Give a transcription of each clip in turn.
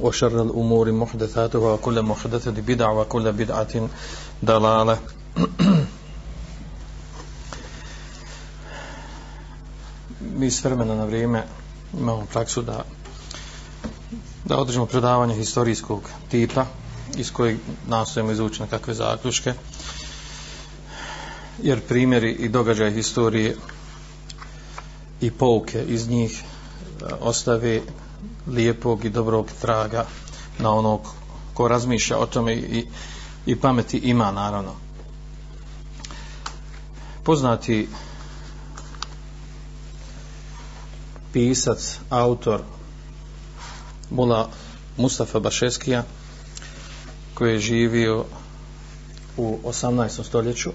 وشر الأمور محدثاتها وكل محدثة بدعة وكل بدعة ضلالة mi s vremena na vrijeme imamo praksu da da održimo predavanje historijskog tipa iz kojeg nastojimo izvući na kakve zaključke jer primjeri i događaj historije i pouke iz njih e, ostave lijepog i dobrog traga na onog ko razmišlja o tome i, i pameti ima naravno poznati pisac, autor Mula Mustafa Bašeskija koji je živio u 18. stoljeću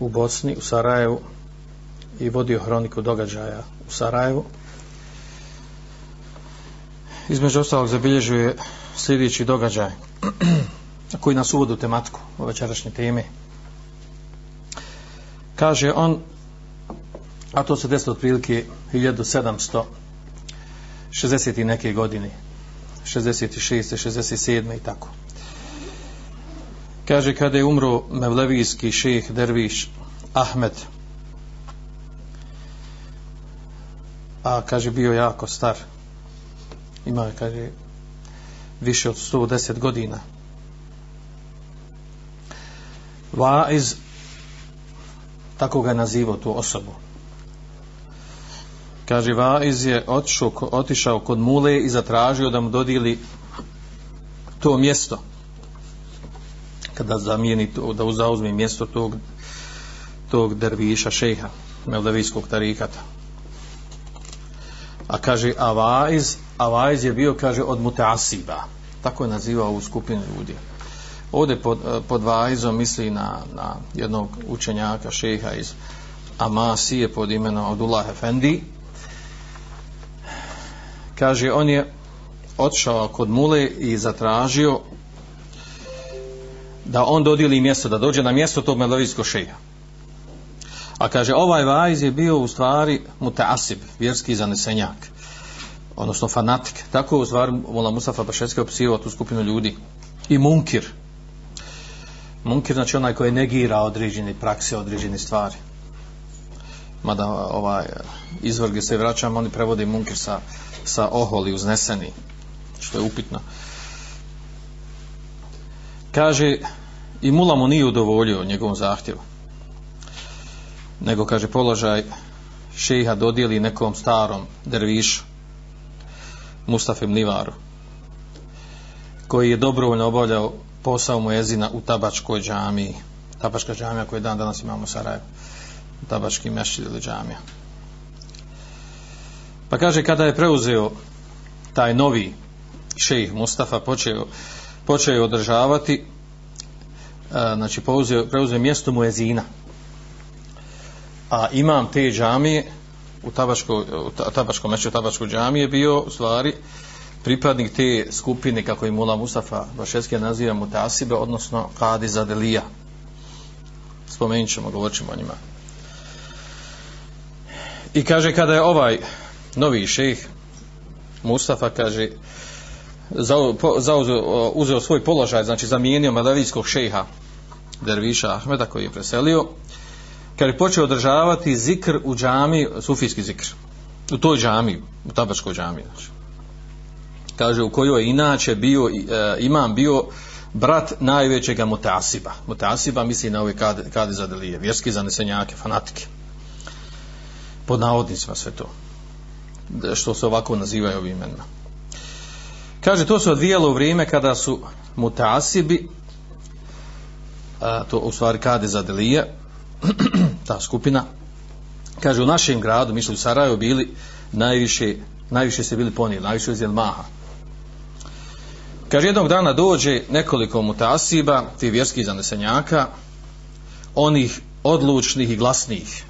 u Bosni, u Sarajevu i vodio hroniku događaja u Sarajevu. Između ostalog zabilježuje sljedeći događaj koji nas uvodi u tematku u večerašnje teme. Kaže on a to se desilo otprilike 1760 i neke godine 66. 67. i tako kaže kada je umro mevlevijski šeh derviš Ahmed a kaže bio jako star ima, kaže više od 110 godina. Vaiz tako ga je nazivao tu osobu. Kaže Vaiz je otišao, otišao kod Mule i zatražio da mu dodili to mjesto. Kada zamijeni to, da zauzme mjesto tog tog derviša šeha meldavijskog tarikata. A kaže a vajz je bio kaže od Muteasiba tako je nazivao ovu skupinu ljudi. Ovdje pod, eh, pod vajzom misli na, na jednog učenjaka šeha iz Amasije pod imenom Abdullah Efendi. Kaže on je otišao kod mule i zatražio da on dodijeli mjesto, da dođe na mjesto tog melovijskog šeha. A kaže, ovaj vajz je bio u stvari mutaasib, vjerski zanesenjak, odnosno fanatik. Tako u stvari Mola Mustafa Bašetski opisivao tu skupinu ljudi. I munkir. Munkir znači onaj koji negira određene prakse, određene stvari. Mada ovaj izvrge se vraćam, oni prevode munkir sa sa oholi uzneseni što je upitno kaže i mula mu nije udovoljio njegovom zahtjevu nego kaže položaj šeha dodijeli nekom starom dervišu Mustafa Nivaru koji je dobrovoljno obavljao posao mu jezina u tabačkoj džamiji. Tabačka džamija koju dan danas imamo u Sarajevu tabački mešćid ili džamija. Pa kaže kada je preuzeo taj novi šejh Mustafa počeo počeo održavati e, znači preuzeo, preuzeo mjesto muezina a imam te džamije u tabačko, u tabačkom mešću tabačko džamije bio u stvari pripadnik te skupine kako je Mula Mustafa Vašetski naziva Mutasibe odnosno Kadi Zadelija. Spomenut ćemo, govorit ćemo o njima. I kaže kada je ovaj novi šejh Mustafa kaže zauzeo uzeo svoj položaj znači zamijenio madavijskog šejha Derviša Ahmeda koji je preselio kad je počeo održavati zikr u džami sufijski zikr u toj džami u tabačkoj džami znači. kaže u kojoj je inače bio e, imam bio brat najvećega mutasiba. Mutasiba misli na ove kad, kadi zadelije, vjerski zanesenjake, fanatike. Pod navodnicima sve to. Da- Što se ovako nazivaju ovim imenima. Kaže, to se odvijalo u vrijeme kada su mutasibi, a, to u stvari kadi zadelije, ta skupina, kaže, u našem gradu, mislim u Sarajevu, bili najviše, najviše se bili ponijeli, najviše iz maha Kaže, jednog dana dođe nekoliko mutasiba, ti vjerskih zanesenjaka, onih odlučnih i glasnih.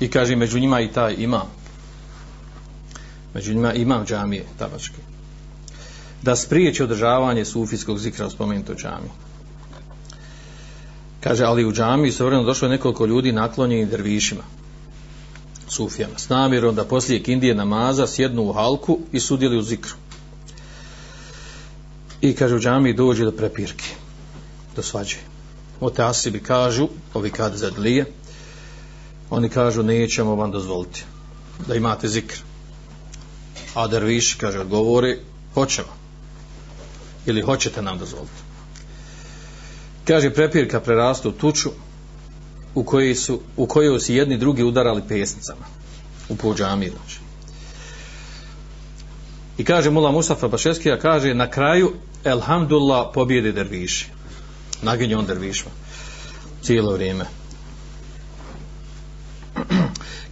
I kaže, među njima i taj imam. Među njima imam džamije tabačke. Da spriječi održavanje sufijskog zikra u spomenutoj džamiji. Kaže, ali u džami su vremeno došlo je nekoliko ljudi naklonjeni dervišima sufijama, s namjerom da poslije kindije namaza sjednu u halku i sudjeli u zikru. I kaže u džami dođe do prepirke, do svađe. O te asibi kažu, ovi kad zadlije, oni kažu nećemo vam dozvoliti da imate zikr. A derviši, kaže, odgovori, hoćemo. Ili hoćete nam dozvoliti. Kaže, prepirka prerastu u tuču, u kojoj su u kojoj su jedni drugi udarali pesnicama u pođami znači. I kaže Mula Mustafa Bašeskija kaže na kraju elhamdulillah pobjede derviši. Naginje on dervišma. Cijelo vrijeme.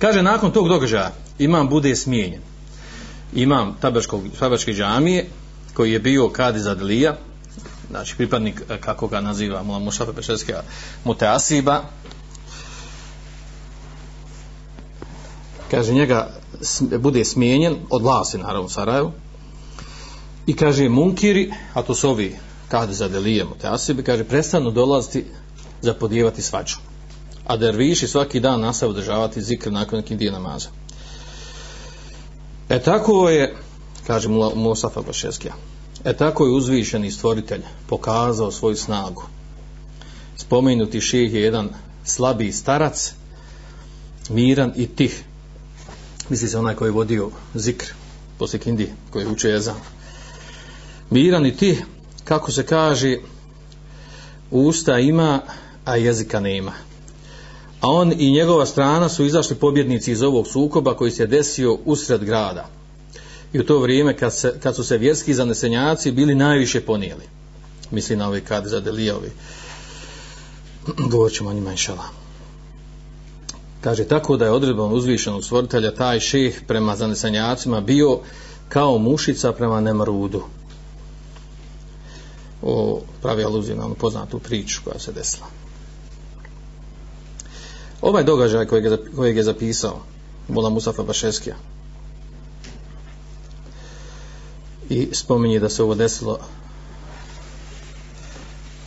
kaže nakon tog događaja imam bude smijenjen. Imam tabačkog, tabačke džamije koji je bio kadi za Delija, znači pripadnik e, kako ga naziva Mula Mušafa Pešerske Muteasiba, kaže njega bude smijenjen od vlasti naravno u Sarajevu. I kaže munkiri a to su ovi kada za delijemo kaže prestanu dolaziti zapodijevati svađu a derviši svaki dan nastavu održavati zikr nakon nekih dije namaza. E tako je kaže Mustafa Bašeskija e tako je uzvišeni stvoritelj pokazao svoju snagu. Spomenuti ših je jedan slabiji starac miran i tih. Misli se onaj koji je vodio zikr poslije kindi koji uče jezan. Miran i tih, kako se kaže usta ima a jezika nema. A on i njegova strana su izašli pobjednici iz ovog sukoba koji se desio usred grada i u to vrijeme kad, se, kad su se vjerski zanesenjaci bili najviše ponijeli misli na ove kad zadelijovi. govorit ćemo o njima inšala. Kaže, tako da je odredbom uzvišenog stvoritelja taj šeh prema zanesenjacima bio kao mušica prema Nemrudu. O pravi aluziju na onu poznatu priču koja se desila. Ovaj događaj kojeg je, kojeg je zapisao Mula Musafa Bašeskija i spominje da se ovo desilo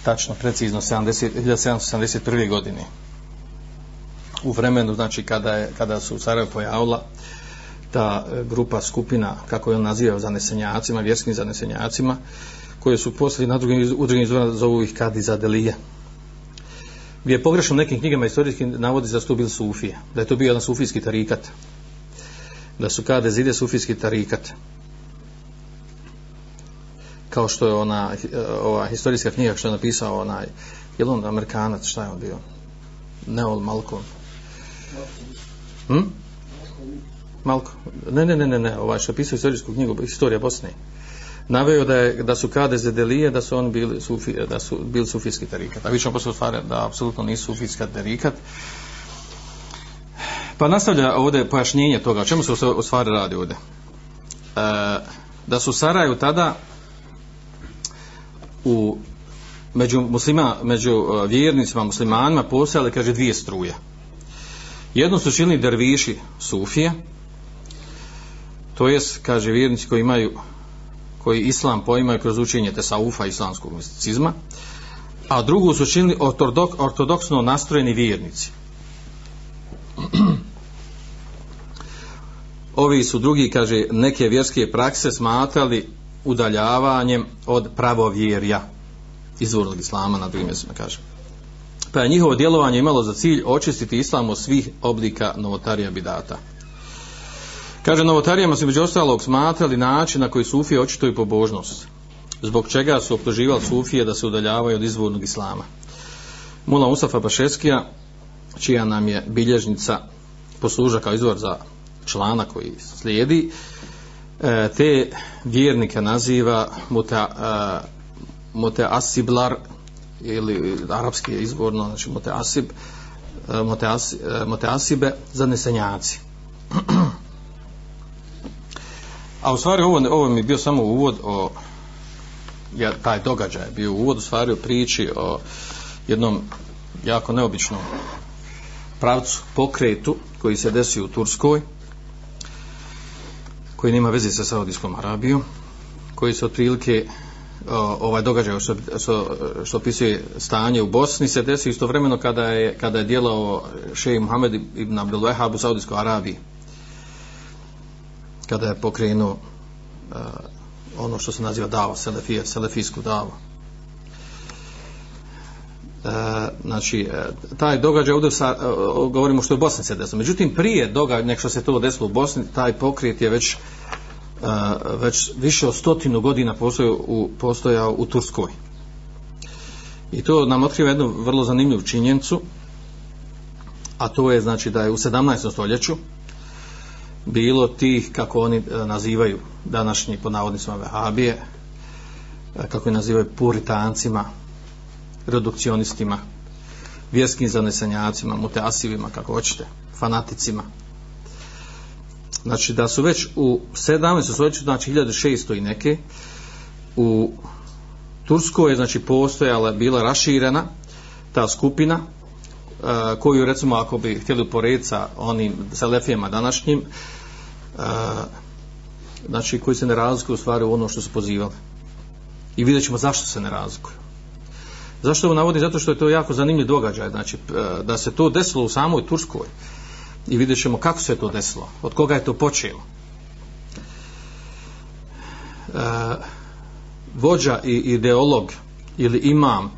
tačno, precizno 70, 1771. godine u vremenu znači kada je kada su u Sarajevo pojavila ta e, grupa skupina kako je on nazivao zanesenjacima vjerskim zanesenjacima koje su poslije na drugim u drugim izvorima zovu ih kadi Zadelije gdje je pogrešno nekim knjigama istorijskim navodi za to bili sufije da je to bio jedan sufijski tarikat da su kade zide sufijski tarikat kao što je ona e, ova historijska knjiga što je napisao onaj je on amerikanac šta je on bio Neol Malcolm Hm? Malko. Ne, ne, ne, ne, ne, ovaj što pisao istorijsku knjigu Historija Bosne. Naveo da je da su kade zedelije, da su oni bili sufi, da su bili sufijski tarikat. A vi ćemo posle stvari da apsolutno nisu sufijski tarikat. Pa nastavlja ovdje pojašnjenje toga, o čemu se u stvari radi ovdje. E, da su Saraju tada u među muslima, među uh, vjernicima, muslimanima postojale, kaže, dvije struje. Jedno su činili derviši sufije, to jest, kaže vjernici koji imaju, koji islam poimaju kroz učenje tesaufa islamskog misticizma, a drugu su činili ortodok, ortodoksno nastrojeni vjernici. Ovi su drugi, kaže, neke vjerske prakse smatrali udaljavanjem od pravovjerja izvornog islama na drugim mjestima, kaže pa je njihovo djelovanje imalo za cilj očistiti islam od svih oblika novotarija bidata. Kaže, novotarijama su među ostalog smatrali način na koji sufije očituju pobožnost. Zbog čega su optuživali sufije da se udaljavaju od izvornog islama. Mula Usafa Bašeskija, čija nam je bilježnica posluža kao izvor za člana koji slijedi, E, te vjernika naziva muta, e, asiblar ili arapski je izvorno, znači muteasib asib, e, muteasibe zanesenjaci asibe. A u stvari ovo, ovo mi je bio samo uvod o ja, taj događaj bio uvod u stvari o priči o jednom jako neobičnom pravcu, pokretu koji se desio u Turskoj koji nema veze sa Saudijskom Arabijom koji se otprilike ovaj događaj što, što, što opisuje stanje u Bosni se desi istovremeno kada je, kada je djelao šej Muhammed ibn Abdul Wahab u Saudijskoj Arabiji kada je pokrenuo uh, ono što se naziva davo, selefija, selefijsku davo. E, znači, e, taj događaj ovdje sa, e, govorimo što je u Bosni se desilo. Međutim, prije događaja, nek što se to desilo u Bosni, taj pokret je već, e, već više od stotinu godina postojao u, postojao u Turskoj. I to nam otkriva jednu vrlo zanimljivu činjenicu, a to je znači da je u 17. stoljeću, bilo tih kako oni e, nazivaju današnji po navodnicima vehabije e, kako ih nazivaju puritancima redukcionistima vjerskim zanesenjacima muteasivima kako hoćete fanaticima znači da su već u 17. stoljeću znači 1600 i neke u Turskoj je znači postojala bila raširena ta skupina uh, koju recimo ako bi htjeli uporediti sa onim selefijama današnjim e, znači koji se ne razlikuju u stvari u ono što su pozivali i vidjet ćemo zašto se ne razlikuju zašto ovo navodim? zato što je to jako zanimljiv događaj znači e, da se to desilo u samoj Turskoj i vidjet ćemo kako se to desilo od koga je to počelo uh, vođa i ideolog ili imam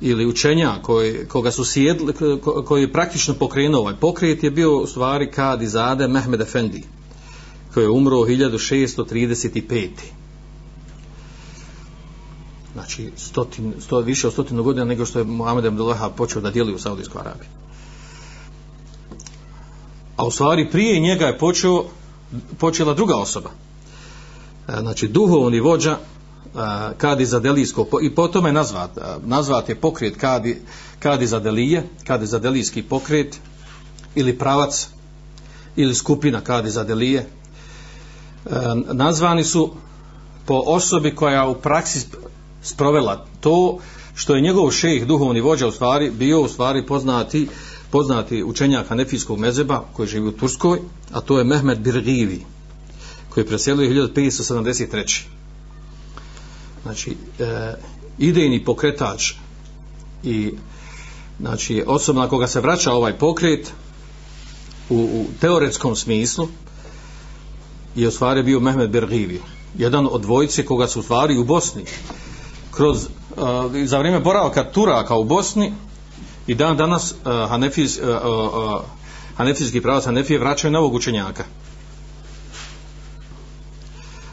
ili učenja koji, koga su sjedli, koji je praktično pokrenuo ovaj pokret je bio u stvari kad izade Mehmed Efendi koji je umro 1635. Znači, stotin, sto, više od stotinu godina nego što je Muhammed Abdullaha počeo da dijeli u Saudijskoj Arabiji. A u stvari prije njega je počeo, počela druga osoba. E, znači, duhovni vođa e, kadi Zadelijsko i potom je nazvat, e, nazvat je pokret kadi, kadi za delije, kadi Zadelijski pokret ili pravac ili skupina kadi za delije nazvani su po osobi koja u praksi sprovela to što je njegov šejh duhovni vođa u stvari bio u stvari poznati poznati učenjak Hanefijskog mezeba koji živi u Turskoj a to je Mehmed Birgivi koji je preselio 1573 znači e, idejni pokretač i znači osoba na koga se vraća ovaj pokret u, u teoretskom smislu je u stvari bio Mehmed Bergivi jedan od dvojice koga su u stvari u Bosni kroz e, za vrijeme boravka Turaka u Bosni i dan danas eh, uh, Hanefiz, uh, eh, uh, eh, Hanefijski pravac Hanefije vraćaju novog učenjaka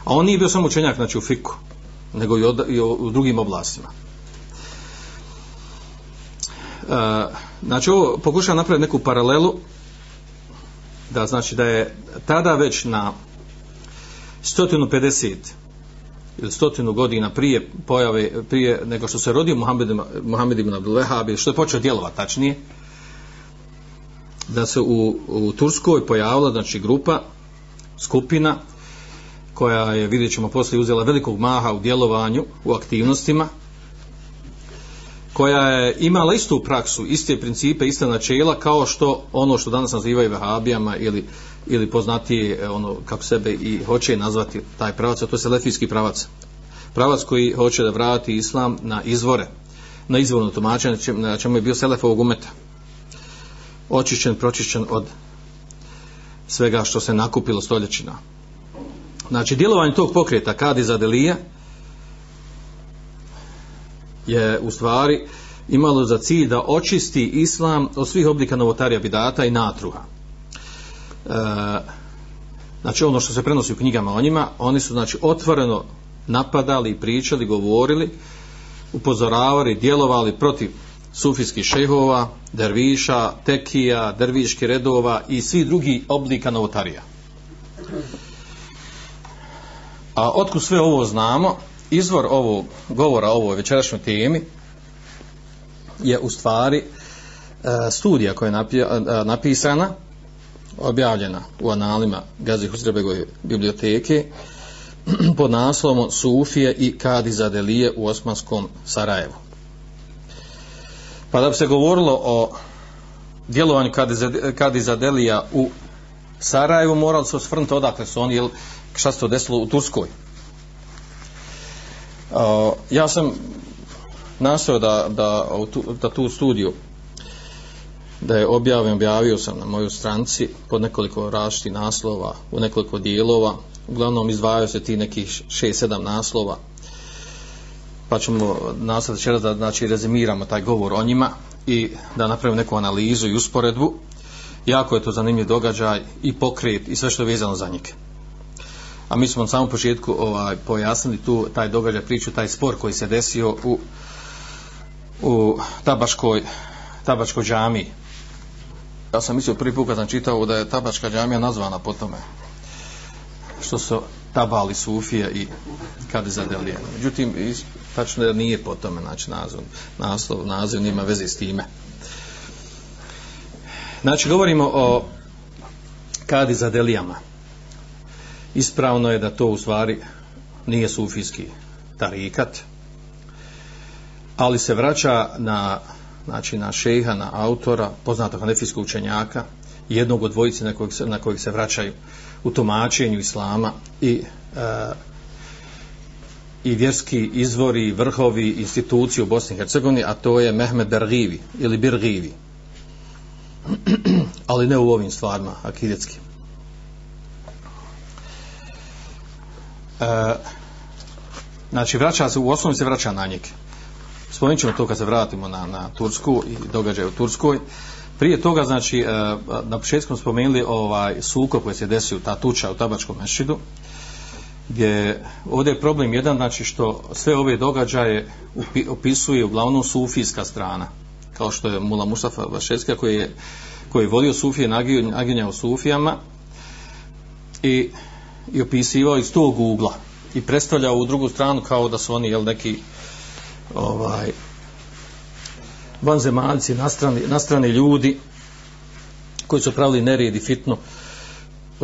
a on nije bio samo učenjak znači u Fiku nego i, od, i u drugim oblastima. E, znači ovo pokušam napraviti neku paralelu da znači da je tada već na 150 stotinu godina prije pojave, prije nego što se rodio Muhammed, Muhammed ibn Abdul Wahhab, što je počeo djelovati tačnije, da se u, u Turskoj pojavila znači grupa, skupina koja je, vidjet ćemo poslije, uzela velikog maha u djelovanju, u aktivnostima, koja je imala istu praksu, iste principe, iste načela, kao što ono što danas nazivaju vehabijama ili, ili poznatije e, ono kako sebe i hoće nazvati taj pravac, a to je selefijski pravac. Pravac koji hoće da vrati islam na izvore, na izvorno tumačenje, na čemu je bio selef ovog umeta. Očišćen, pročišćen od svega što se nakupilo stoljećina. Znači, djelovanje tog pokreta Kadiza Delija je u stvari imalo za cilj da očisti islam od svih oblika novotarija bidata i natruha. E, znači ono što se prenosi u knjigama o njima, oni su znači otvoreno napadali, pričali, govorili, upozoravali, djelovali protiv sufijskih šehova, derviša, tekija, derviških redova i svi drugi oblika novotarija. A otkud sve ovo znamo, izvor ovog govora o ovoj večerašnjoj temi je u stvari e, studija koja je e, napisana, objavljena u analima Gazi Husrebegove biblioteke pod naslovom Sufije i Kadi Zadelije u Osmanskom Sarajevu. Pa da bi se govorilo o djelovanju Kadi Zadelija u Sarajevu, morali se osvrnuti odakle su oni, jel, šta se to desilo u Turskoj. Ja sam nastao da, da, da tu studiju da je objavio, objavio sam na mojoj stranci pod nekoliko različitih naslova, u nekoliko dijelova, uglavnom izdvajaju se ti nekih 6-7 naslova, pa ćemo nastaviti će da znači, rezimiramo taj govor o njima i da napravimo neku analizu i usporedbu. Jako je to zanimljiv događaj i pokret i sve što je vezano za njega. A mi smo na samom početku ovaj, pojasnili tu taj događaj, priču, taj spor koji se desio u, u tabaškoj, tabačkoj džami. Ja sam mislio prvi put kad sam čitao da je tabačka džamija nazvana po tome što su tabali Sufije i kada zadelije. Međutim, tačno da nije po tome znači, naziv, naslov, naziv nima veze s time. Znači, govorimo o kadi zadelijama. Ispravno je da to u stvari nije sufijski tarikat, ali se vraća na znači na šeha, na autora, poznatog hanefijskog učenjaka, jednog od dvojice na kojeg se, na kojeg se vraćaju u tumačenju islama i e, i vjerski izvori, vrhovi, institucije u Bosni i Hercegovini, a to je Mehmed Bergivi ili Birgivi. Ali ne u ovim stvarima, akidetski. E, znači, vraća se, u osnovi se vraća na njeg. Spomenut ćemo to kad se vratimo na, na Tursku i događaj u Turskoj. Prije toga, znači, e, na početku smo spomenuli ovaj suko koji se desio, ta tuča u tabačkom mešidu, gdje ovdje je problem jedan, znači što sve ove događaje opisuje uglavnom sufijska strana, kao što je Mula Mustafa Vašetska koji je, koji je vodio Sufije, naginjao Sufijama i, i opisivao iz tog ugla i predstavljao u drugu stranu kao da su oni jel, neki ovaj vanzemaljci, nastrani, nastrani ljudi koji su pravili nered i fitnu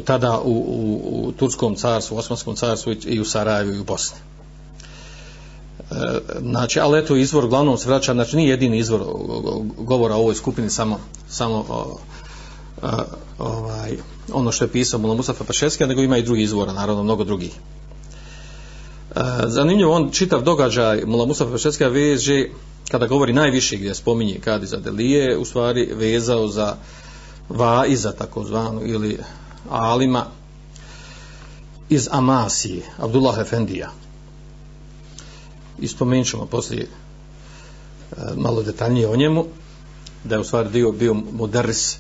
tada u, u, u Turskom carstvu, Osmanskom carstvu i u Sarajevu i u Bosni. E, znači, ali eto izvor glavnom se vraća, znači nije jedini izvor govora o ovoj skupini, samo, samo o, a, ovaj, ono što je pisao Mula Mustafa Paševski, nego ima i drugi izvora, naravno, mnogo drugih. E, zanimljivo, on čitav događaj Mula Mustafa Paševski veže kada govori najviše gdje spominje Kadi za Delije, u stvari vezao za Vaiza takozvanu ili Alima iz Amasije, Abdullah Efendija. Ispomenut ćemo poslije e, malo detaljnije o njemu, da je u stvari dio bio moderis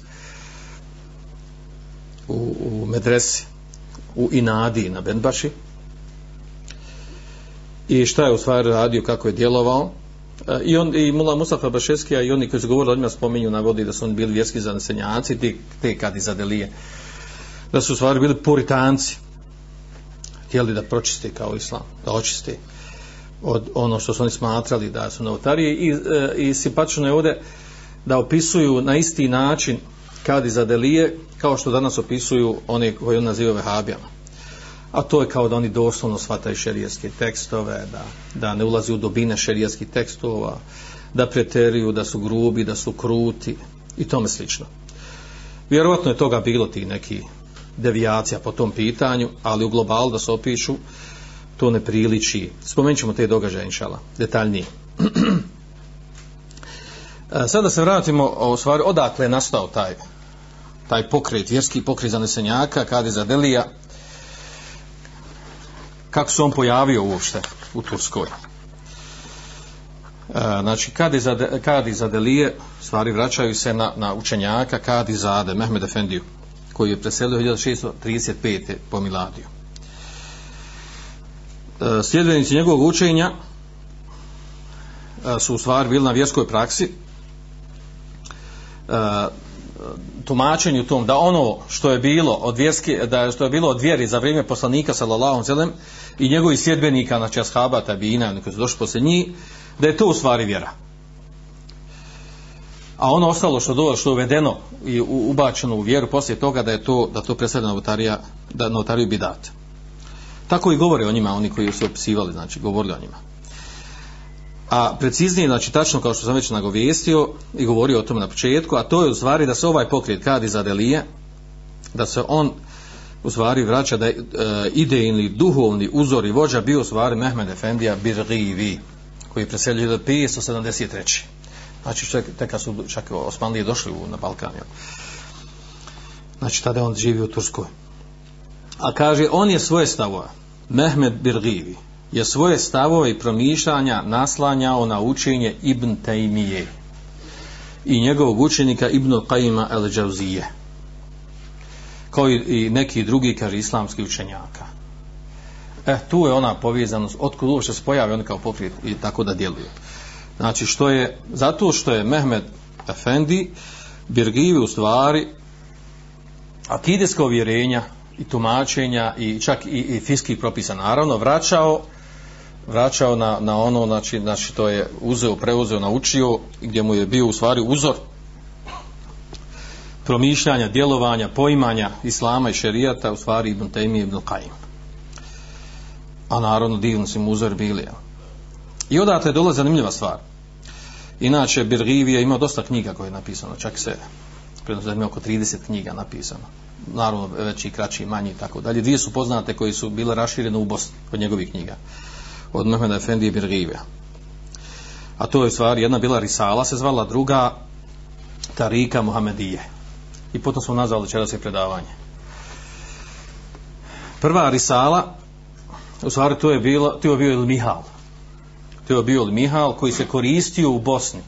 u, u medresi u Inadi na Benbaši. I šta je u stvari radio, kako je djelovao? E, I on i Mula Mustafa Bašeskija i oni koji su govorili o njima spominju navodi da su oni bili vjerski zanesenjaci te, te kad izadelije da su u stvari bili puritanci htjeli da pročiste kao islam da očiste od ono što su oni smatrali da su novotarije. I, e, i simpatično je ovdje da opisuju na isti način kad izadelije kao što danas opisuju oni koji on naziva vehabijama a to je kao da oni doslovno shvataju šerijetske tekstove, da, da ne ulazi u dobine šerijetskih tekstova, da preteriju, da su grubi, da su kruti i tome slično. Vjerovatno je toga bilo ti neki devijacija po tom pitanju, ali u globalu da se opišu, to ne priliči. Spomenut ćemo te događaje, inšala, detaljnije. E, sada se vratimo o stvari, odakle je nastao taj, taj pokret, vjerski pokret zanesenjaka, kada je za Delija, kako se on pojavio uopšte u Turskoj. E, znači, kadi za, kadi za Delije, stvari vraćaju se na, na učenjaka Kadi Zade, Mehmed Efendiju, koji je preselio 1635. po Miladiju. E, sljedbenici njegovog učenja e, su u stvari bili na vjerskoj praksi e, tumačenju tom da ono što je bilo od vjerske da što je bilo od vjeri za vrijeme poslanika sallallahu alejhi i njegovih sljedbenika znači ashaba tabina koji su došli posle njih da je to u stvari vjera. A ono ostalo što dođe što je uvedeno i ubačeno u vjeru poslije toga da je to da to predstavlja notarija da novotariju bidat. Tako i govore o njima oni koji su opisivali znači govorili o njima a preciznije znači tačno kao što sam već nagovijestio i govorio o tome na početku a to je u stvari da se ovaj pokret kadi za delije da se on u stvari vraća da je e, idejni duhovni uzor i vođa bio u stvari Mehmed Efendija Birgivi koji je preselio do 573 znači čak, tek su čak Osmanlije došli u, na Balkan jel? znači tada on živi u Turskoj a kaže on je svoje stavova Mehmed Birgivi je svoje stavove i promišljanja naslanjao na učenje Ibn Taymije i njegovog učenika Ibn Qajima el Džavzije kao i neki drugi kaže islamski učenjaka. E tu je ona povezanost otkud uopšte se pojavi on kao pokret i tako da djeluje. Znači što je zato što je Mehmed Efendi Birgivi u stvari akideska uvjerenja i tumačenja i čak i, i fiskih propisa naravno vraćao vraćao na, na ono znači, znači to je uzeo, preuzeo, naučio gdje mu je bio u stvari uzor promišljanja, djelovanja, poimanja islama i šerijata u stvari Ibn Taymi Ibn Qajim. a naravno divni su mu uzor bili ja. i odatle je zanimljiva stvar inače Birgivija ima dosta knjiga koje je napisano čak se predno oko 30 knjiga napisano naravno veći, kraći, manji i tako dalje dvije su poznate koji su bile raširene u Bosni od njegovih knjiga od Mehmeda Efendije Birgive. A to je stvar, jedna bila Risala, se zvala druga Tarika Muhamedije. I potom smo nazvali čera se predavanje. Prva Risala, u stvari to je, bilo, to je bio Il Mihal. To je bio Il Mihal koji se koristio u Bosni.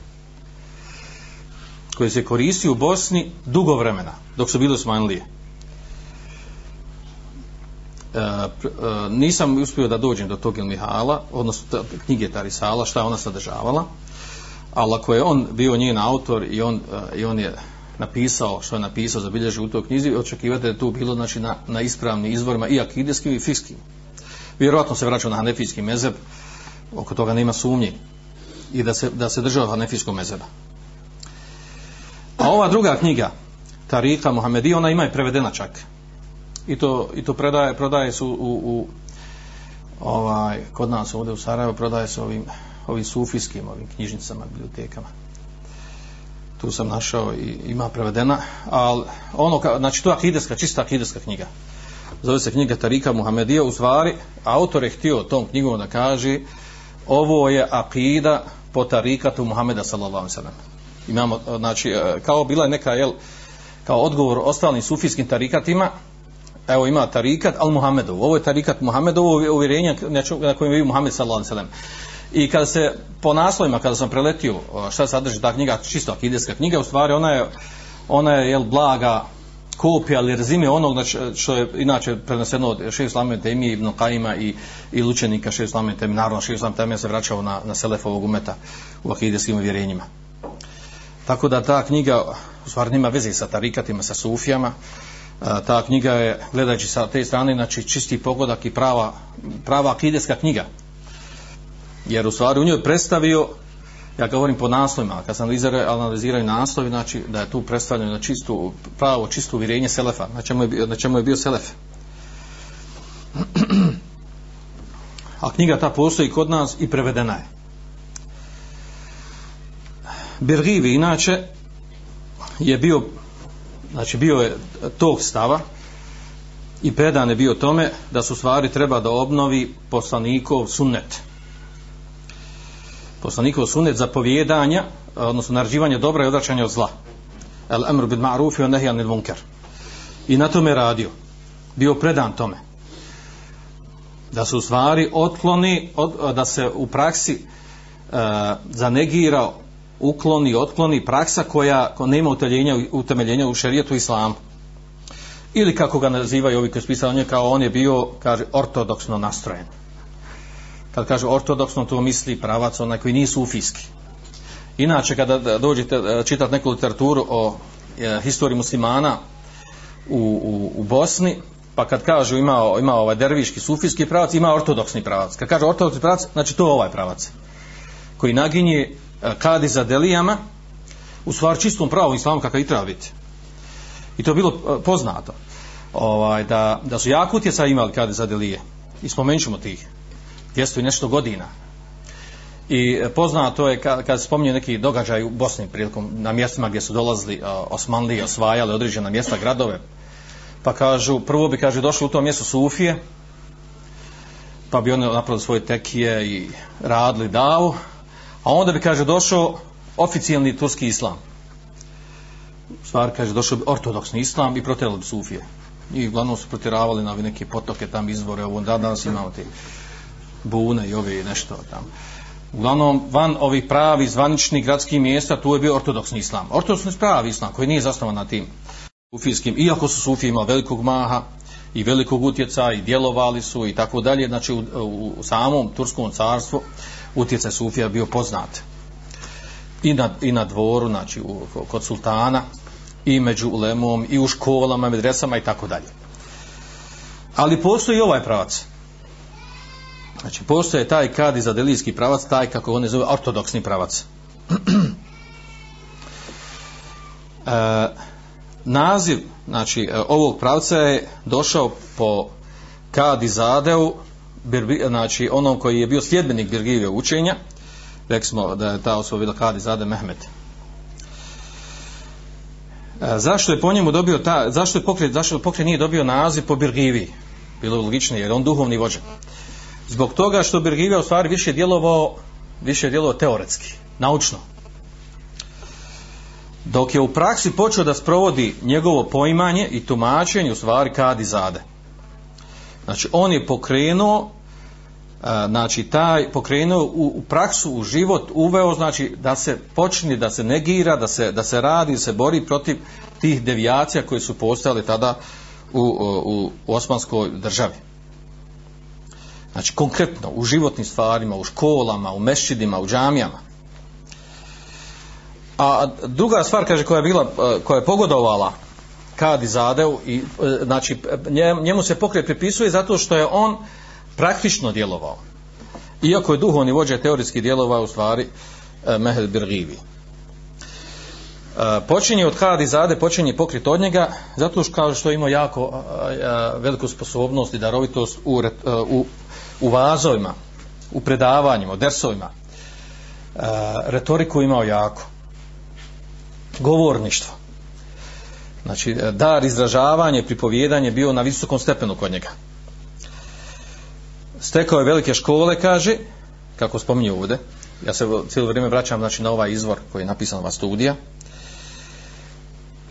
Koji se koristio u Bosni dugo vremena, dok su bili Osmanlije. E, e, nisam uspio da dođem do tog Mihala, odnosno knjige Tarisala, šta je ona sadržavala, ali ako je on bio njen autor i on, e, i on je napisao što je napisao, zabilježio u toj knjizi, očekivate da je to bilo znači, na, na ispravnim izvorima i akideskim i fiskim. Vjerojatno se vraćao na hanefijski mezeb, oko toga nema sumnji i da se, da se držao hanefijskog mezeba. A ova druga knjiga, Tarika Muhamedi, ona ima i prevedena čak i to, i to predaje, prodaje su u, u ovaj, kod nas ovdje u Sarajevo prodaje se ovim, ovim sufijskim ovim knjižnicama, bibliotekama. Tu sam našao i ima prevedena ali ono, ka, znači to je akideska, čista akideska knjiga. Zove se knjiga Tarika Muhamedija u stvari, autor je htio tom knjigom da kaže ovo je akida po tarikatu Muhameda sallallahu sallam. Imamo, znači, e, kao bila neka jel, kao odgovor ostalim sufijskim tarikatima evo ima tarikat al Muhammedov. Ovo je tarikat Muhammedovo uvjerenje na kojem je Muhammed sallallahu alejhi ve sellem. I kada se po naslovima kada sam preletio šta sadrži ta knjiga, čisto akideska knjiga, u stvari ona je ona je jel blaga kopija ali rezime onog znači, što je inače preneseno od šest slame temi Ibn Kajima i, i lučenika šest slame temi, naravno šest slame temi se vraćao na, na Selefovog umeta u akideskim uvjerenjima. Tako da ta knjiga u stvari nema veze sa tarikatima, sa sufijama, ta knjiga je, gledajući sa te strane, znači čisti pogodak i prava, prava akideska knjiga. Jer u stvari u njoj predstavio, ja govorim po naslovima, kad sam analiziraju, analiziraju naslovi, znači da je tu predstavljeno na čistu, pravo, čisto uvjerenje Selefa, na čemu je, na čemu je bio Selef. A knjiga ta postoji kod nas i prevedena je. Birgivi, inače, je bio znači bio je tog stava i predan je bio tome da su stvari treba da obnovi poslanikov sunnet. Poslanikov sunnet zapovjedanja odnosno naređivanje dobra i odračanje od zla. El amr bil ma'ruf i nehjan anil munker i na tome radio. Bio predan tome. Da su stvari otkloni od, da se u praksi uh, zanegira ukloni, otkloni praksa koja nema utemeljenja, utemeljenja u šerijetu islamu. ili kako ga nazivaju ovi koji spisali o kao on je bio, kaže, ortodoksno nastrojen. Kad kaže ortodoksno, to misli pravac onaj koji nije sufijski. Inače, kada dođete e, čitati neku literaturu o e, historiji muslimana u, u, u Bosni, pa kad kažu ima, ima ovaj derviški sufijski pravac, ima ortodoksni pravac. Kad kaže ortodoksni pravac, znači to je ovaj pravac. Koji naginje E, kadi za delijama, u stvar čistom pravu islamu kakav i treba biti. I to je bilo e, poznato. Ovaj, da, da su jako utjeca imali kadi za delije. I spomenut ćemo tih. 200 i nešto godina. I e, poznato je kad, kad spominju spominje neki događaj u Bosni prilikom na mjestima gdje su dolazili Osmanlije, Osmanli osvajali određena mjesta, gradove, pa kažu, prvo bi kaže došli u to mjesto Sufije, pa bi oni napravili svoje tekije i radili davu, a onda bi kaže došao oficijalni turski islam. Stvar kaže došao bi ortodoksni islam i proterali bi Sufije. I uglavnom su protiravali na neke potoke tam izvore, ovo da danas imamo te bune i ove nešto tamo. Uglavnom, van ovih pravi zvaničnih gradskih mjesta, tu je bio ortodoksni islam. Ortodoksni pravi islam, koji nije zasnovan na tim sufijskim, iako su sufije imali velikog maha i velikog utjeca i djelovali su i tako dalje, znači u, u, u samom Turskom carstvu utjecaj sufija bio poznat. I na, i na dvoru, znači u, kod sultana, i među ulemom, i u školama, medresama i tako dalje. Ali postoji ovaj pravac. Znači, postoje taj kadi za delijski pravac, taj kako oni zove ortodoksni pravac. e, naziv znači, e, ovog pravca je došao po kadi zadeu, znači onom koji je bio sljedbenik Birgivije učenja, rekli smo da je ta osoba bila kadi zade Mehmed. E, zašto je po njemu dobio ta, zašto je pokret, zašto pokret nije dobio naziv po Birgiviji? Bilo je logičnije, jer on duhovni vođa. Zbog toga što Birgivija u stvari više djelovao, više djelovao teoretski, naučno. Dok je u praksi počeo da sprovodi njegovo poimanje i tumačenje u stvari kadi zade. Znači, on je pokrenuo znači taj pokrenuo u, u praksu u život uveo znači da se počne da se negira da se da se radi da se bori protiv tih devijacija koje su postojale tada u, u, u osmanskoj državi. Znači konkretno u životnim stvarima u školama u mešćidima u džamijama. A druga stvar kaže koja je bila e, koja je pogodovala Kadi Zadeu i e, znači e, njemu se pokret pripisuje zato što je on praktično djelovao. Iako je duhovni vođa teorijski djelovao u stvari e, Birgivi. E, počinje od Hadi Zade, počinje pokrit od njega, zato što kao što ima jako e, e, veliku sposobnost i darovitost u, u, u vazovima, u predavanjima, u dersovima. Retoriku imao jako. Govorništvo. Znači, dar izražavanje, pripovjedanje bio na visokom stepenu kod njega stekao je velike škole, kaže, kako spominje ovdje, ja se cijelo vrijeme vraćam znači, na ovaj izvor koji je napisan ova studija,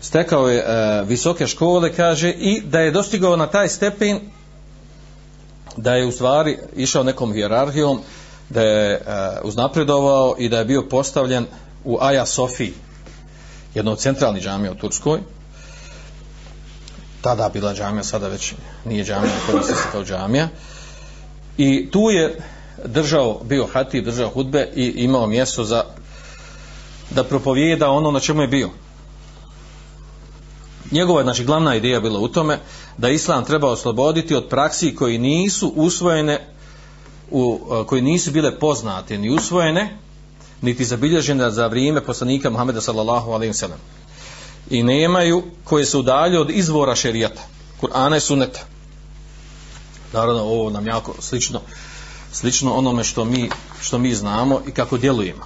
stekao je e, visoke škole, kaže, i da je dostigao na taj stepen da je u stvari išao nekom hijerarhijom, da je e, uznapredovao i da je bio postavljen u Aja Sofiji, jedno od centralnih džamija u Turskoj, tada bila džamija, sada već nije džamija, koristi se kao džamija, I tu je držao, bio hatib, držao hudbe i imao mjesto za da propovijeda ono na čemu je bio. Njegova znači, glavna ideja bila u tome da Islam treba osloboditi od praksi koji nisu usvojene, u, koji nisu bile poznate ni usvojene, niti zabilježene za vrijeme poslanika Muhammeda sallallahu alaihi wa sallam. I nemaju koje su dalje od izvora šerijata, Kur'ana i Sunneta naravno ovo nam jako slično slično onome što mi što mi znamo i kako djelujemo.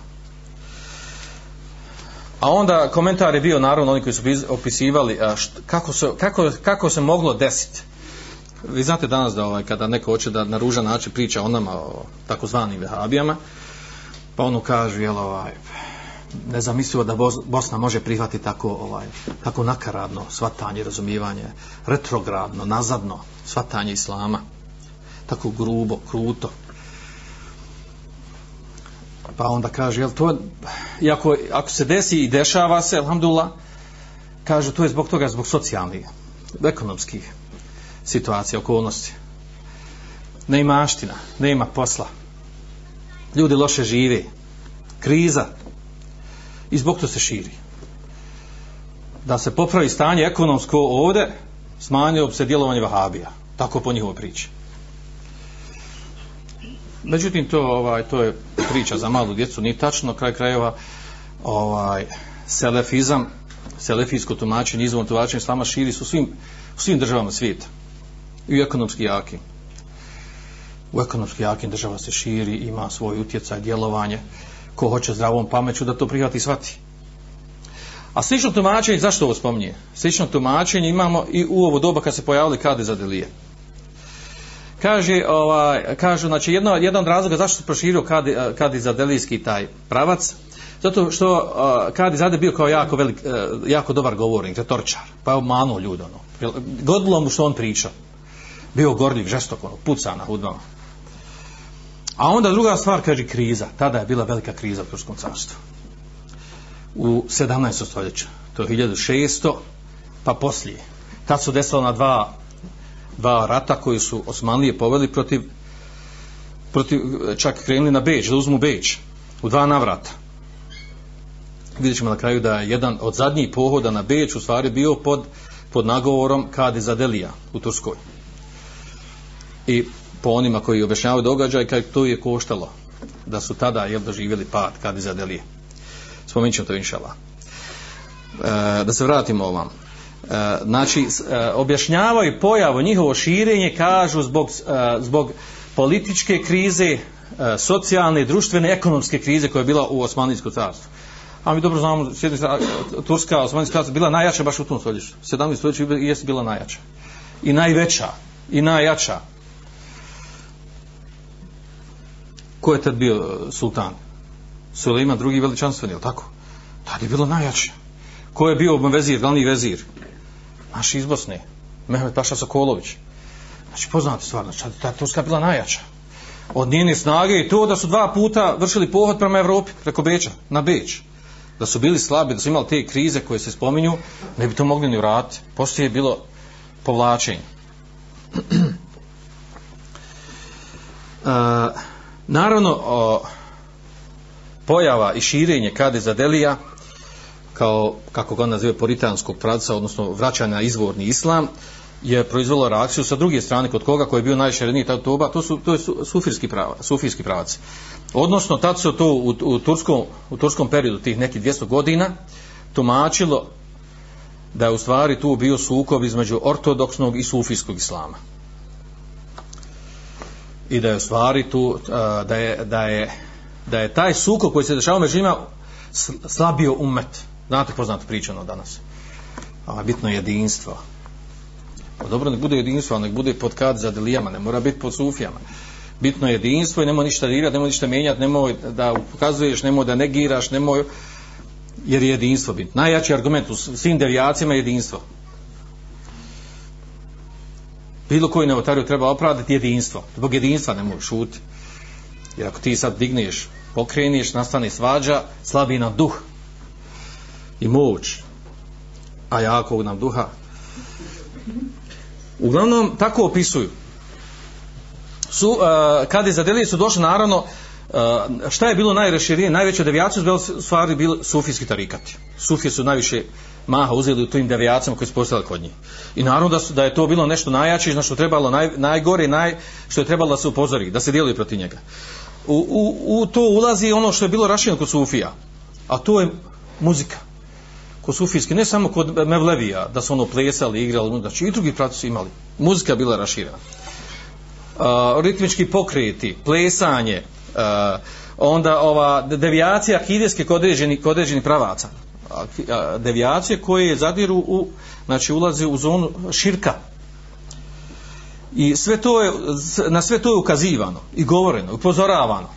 A onda komentar je bio naravno oni koji su opisivali a št, kako, se, kako, kako se moglo desiti vi znate danas da ovaj, kada neko hoće da na ružan način priča o nama o takozvanim vehabijama pa ono kažu jel ovaj nezamislivo da Bosna može prihvatiti tako ovaj tako nakaradno svatanje razumijevanje retrogradno nazadno svatanje islama tako grubo kruto pa onda kaže jel to iako, ako se desi i dešava se alhamdulillah kaže to je zbog toga zbog socijalnih ekonomskih situacija, okolnosti. Ne ima aština, ne ima posla. Ljudi loše žive. Kriza. I zbog to se širi. Da se popravi stanje ekonomsko ovde, smanjio bi se djelovanje Vahabija. Tako po njihovoj priči. Međutim, to, ovaj, to je priča za malu djecu, nije tačno, kraj krajeva, ovaj, selefizam, selefijsko tumačenje, izvorno tumačenje islama širi su svim, u svim državama svijeta. I u ekonomski jakim. U ekonomski jakim država se širi, ima svoj utjecaj, djelovanje, ko hoće zdravom pameću da to prihvati i shvati. A slično tumačenje, zašto ovo spominje? Slično tumačenje imamo i u ovo doba kad se pojavili kade za delije. Kaže, ovaj, kažu, znači, jedno, jedan od razloga zašto se proširio kadi, eh, kadi Zadelijski taj pravac, zato što eh, uh, Kadi Zade bio kao jako, velik, uh, jako dobar govornik, retorčar, pa je obmanuo ljudi, ono. Godilo mu što on priča. Bio gorljiv, žestok, ono, puca na hudbama. A onda druga stvar, kaže, kriza. Tada je bila velika kriza u Turskom carstvu. U 17. stoljeću. To je 1600, pa poslije. Tad su desilo na dva, dva rata koji su Osmanlije poveli protiv, protiv čak krenuli na Beč, da uzmu Beč. U dva navrata vidjet ćemo na kraju da je jedan od zadnjih pohoda na Beč u stvari bio pod, pod nagovorom Kade Zadelija u Turskoj. I po onima koji objašnjavaju događaj, kaj to je koštalo da su tada jel, doživjeli pad Kade Zadelije. Spominut ćemo to inšala. E, da se vratimo ovam. E, znači, e, objašnjavaju pojavu njihovo širenje, kažu zbog, e, zbog političke krize, e, socijalne, društvene, ekonomske krize koja je bila u Osmanijskom carstvu a mi dobro znamo, sjednica, Turska, Osmanijska carstva, bila najjača baš u tom stoljeću. 17. stoljeću jeste bila najjača. I najveća. I najjača. Ko je tad bio sultan? Suleiman, drugi veličanstveni, je tako? Tad je bilo najjače. Ko je bio vezir, glavni vezir? Naš iz Bosne. Mehmet Paša Sokolović. Znači, poznate stvar, znači, ta Turska je bila najjača. Od njene snage i to da su dva puta vršili pohod prema Evropi, preko Beča, na Beč da su bili slabi, da su imali te krize koje se spominju, ne bi to mogli ni vratiti. Poslije je bilo povlačenje. e, naravno, o, pojava i širenje kade za delija, kao, kako ga nazive, poritanskog pravca, odnosno vraćanja izvorni islam, je proizvelo reakciju sa druge strane kod koga koji je bio najšereniji tad toba, to su to je sufijski prava, sufijski pravac. Odnosno tad se to u, u turskom u turskom periodu tih nekih 200 godina tumačilo da je u stvari tu bio sukob između ortodoksnog i sufijskog islama. I da je u stvari tu da je da je da je taj sukob koji se dešavao među njima slabio umet. Znate poznatu priču ono danas. A bitno je jedinstvo Pa dobro, nek bude jedinstvo, nek bude pod kad za delijama, ne mora biti pod sufijama. Bitno je jedinstvo i nemoj ništa dirati, nemoj ništa menjati, nemoj da ukazuješ, nemoj da negiraš, nemoj, jer je jedinstvo bitno. Najjači argument u svim devijacijama je jedinstvo. Bilo koji novotariju treba opravdati jedinstvo. Zbog jedinstva ne možeš šuti. Jer ako ti sad digneš, pokreniš, nastane svađa, slabi nam duh i moć, a jakog nam duha, Uglavnom, tako opisuju. Su, uh, kad je zadelili su došli, naravno, uh, šta je bilo najreširije, najveće devijacije su stvari bili sufijski tarikati. Sufije su najviše maha uzeli u tim devijacijama koji su postale kod njih. I naravno da, su, da je to bilo nešto najjače, na što trebalo naj, najgore, naj, što je trebalo da se upozori, da se djeluje protiv njega. U, u, u to ulazi ono što je bilo rašireno kod Sufija, a to je muzika kod sufijski, ne samo kod Mevlevija, da su ono plesali, igrali, ono, znači i drugi pravci su imali. Muzika bila raširana. Uh, ritmički pokreti, plesanje, uh, onda ova devijacija akideske kod određenih, kod određenih pravaca. Devijacije koje zadiru u, znači ulaze u zonu širka. I sve to je, na sve to je ukazivano i govoreno, upozoravano.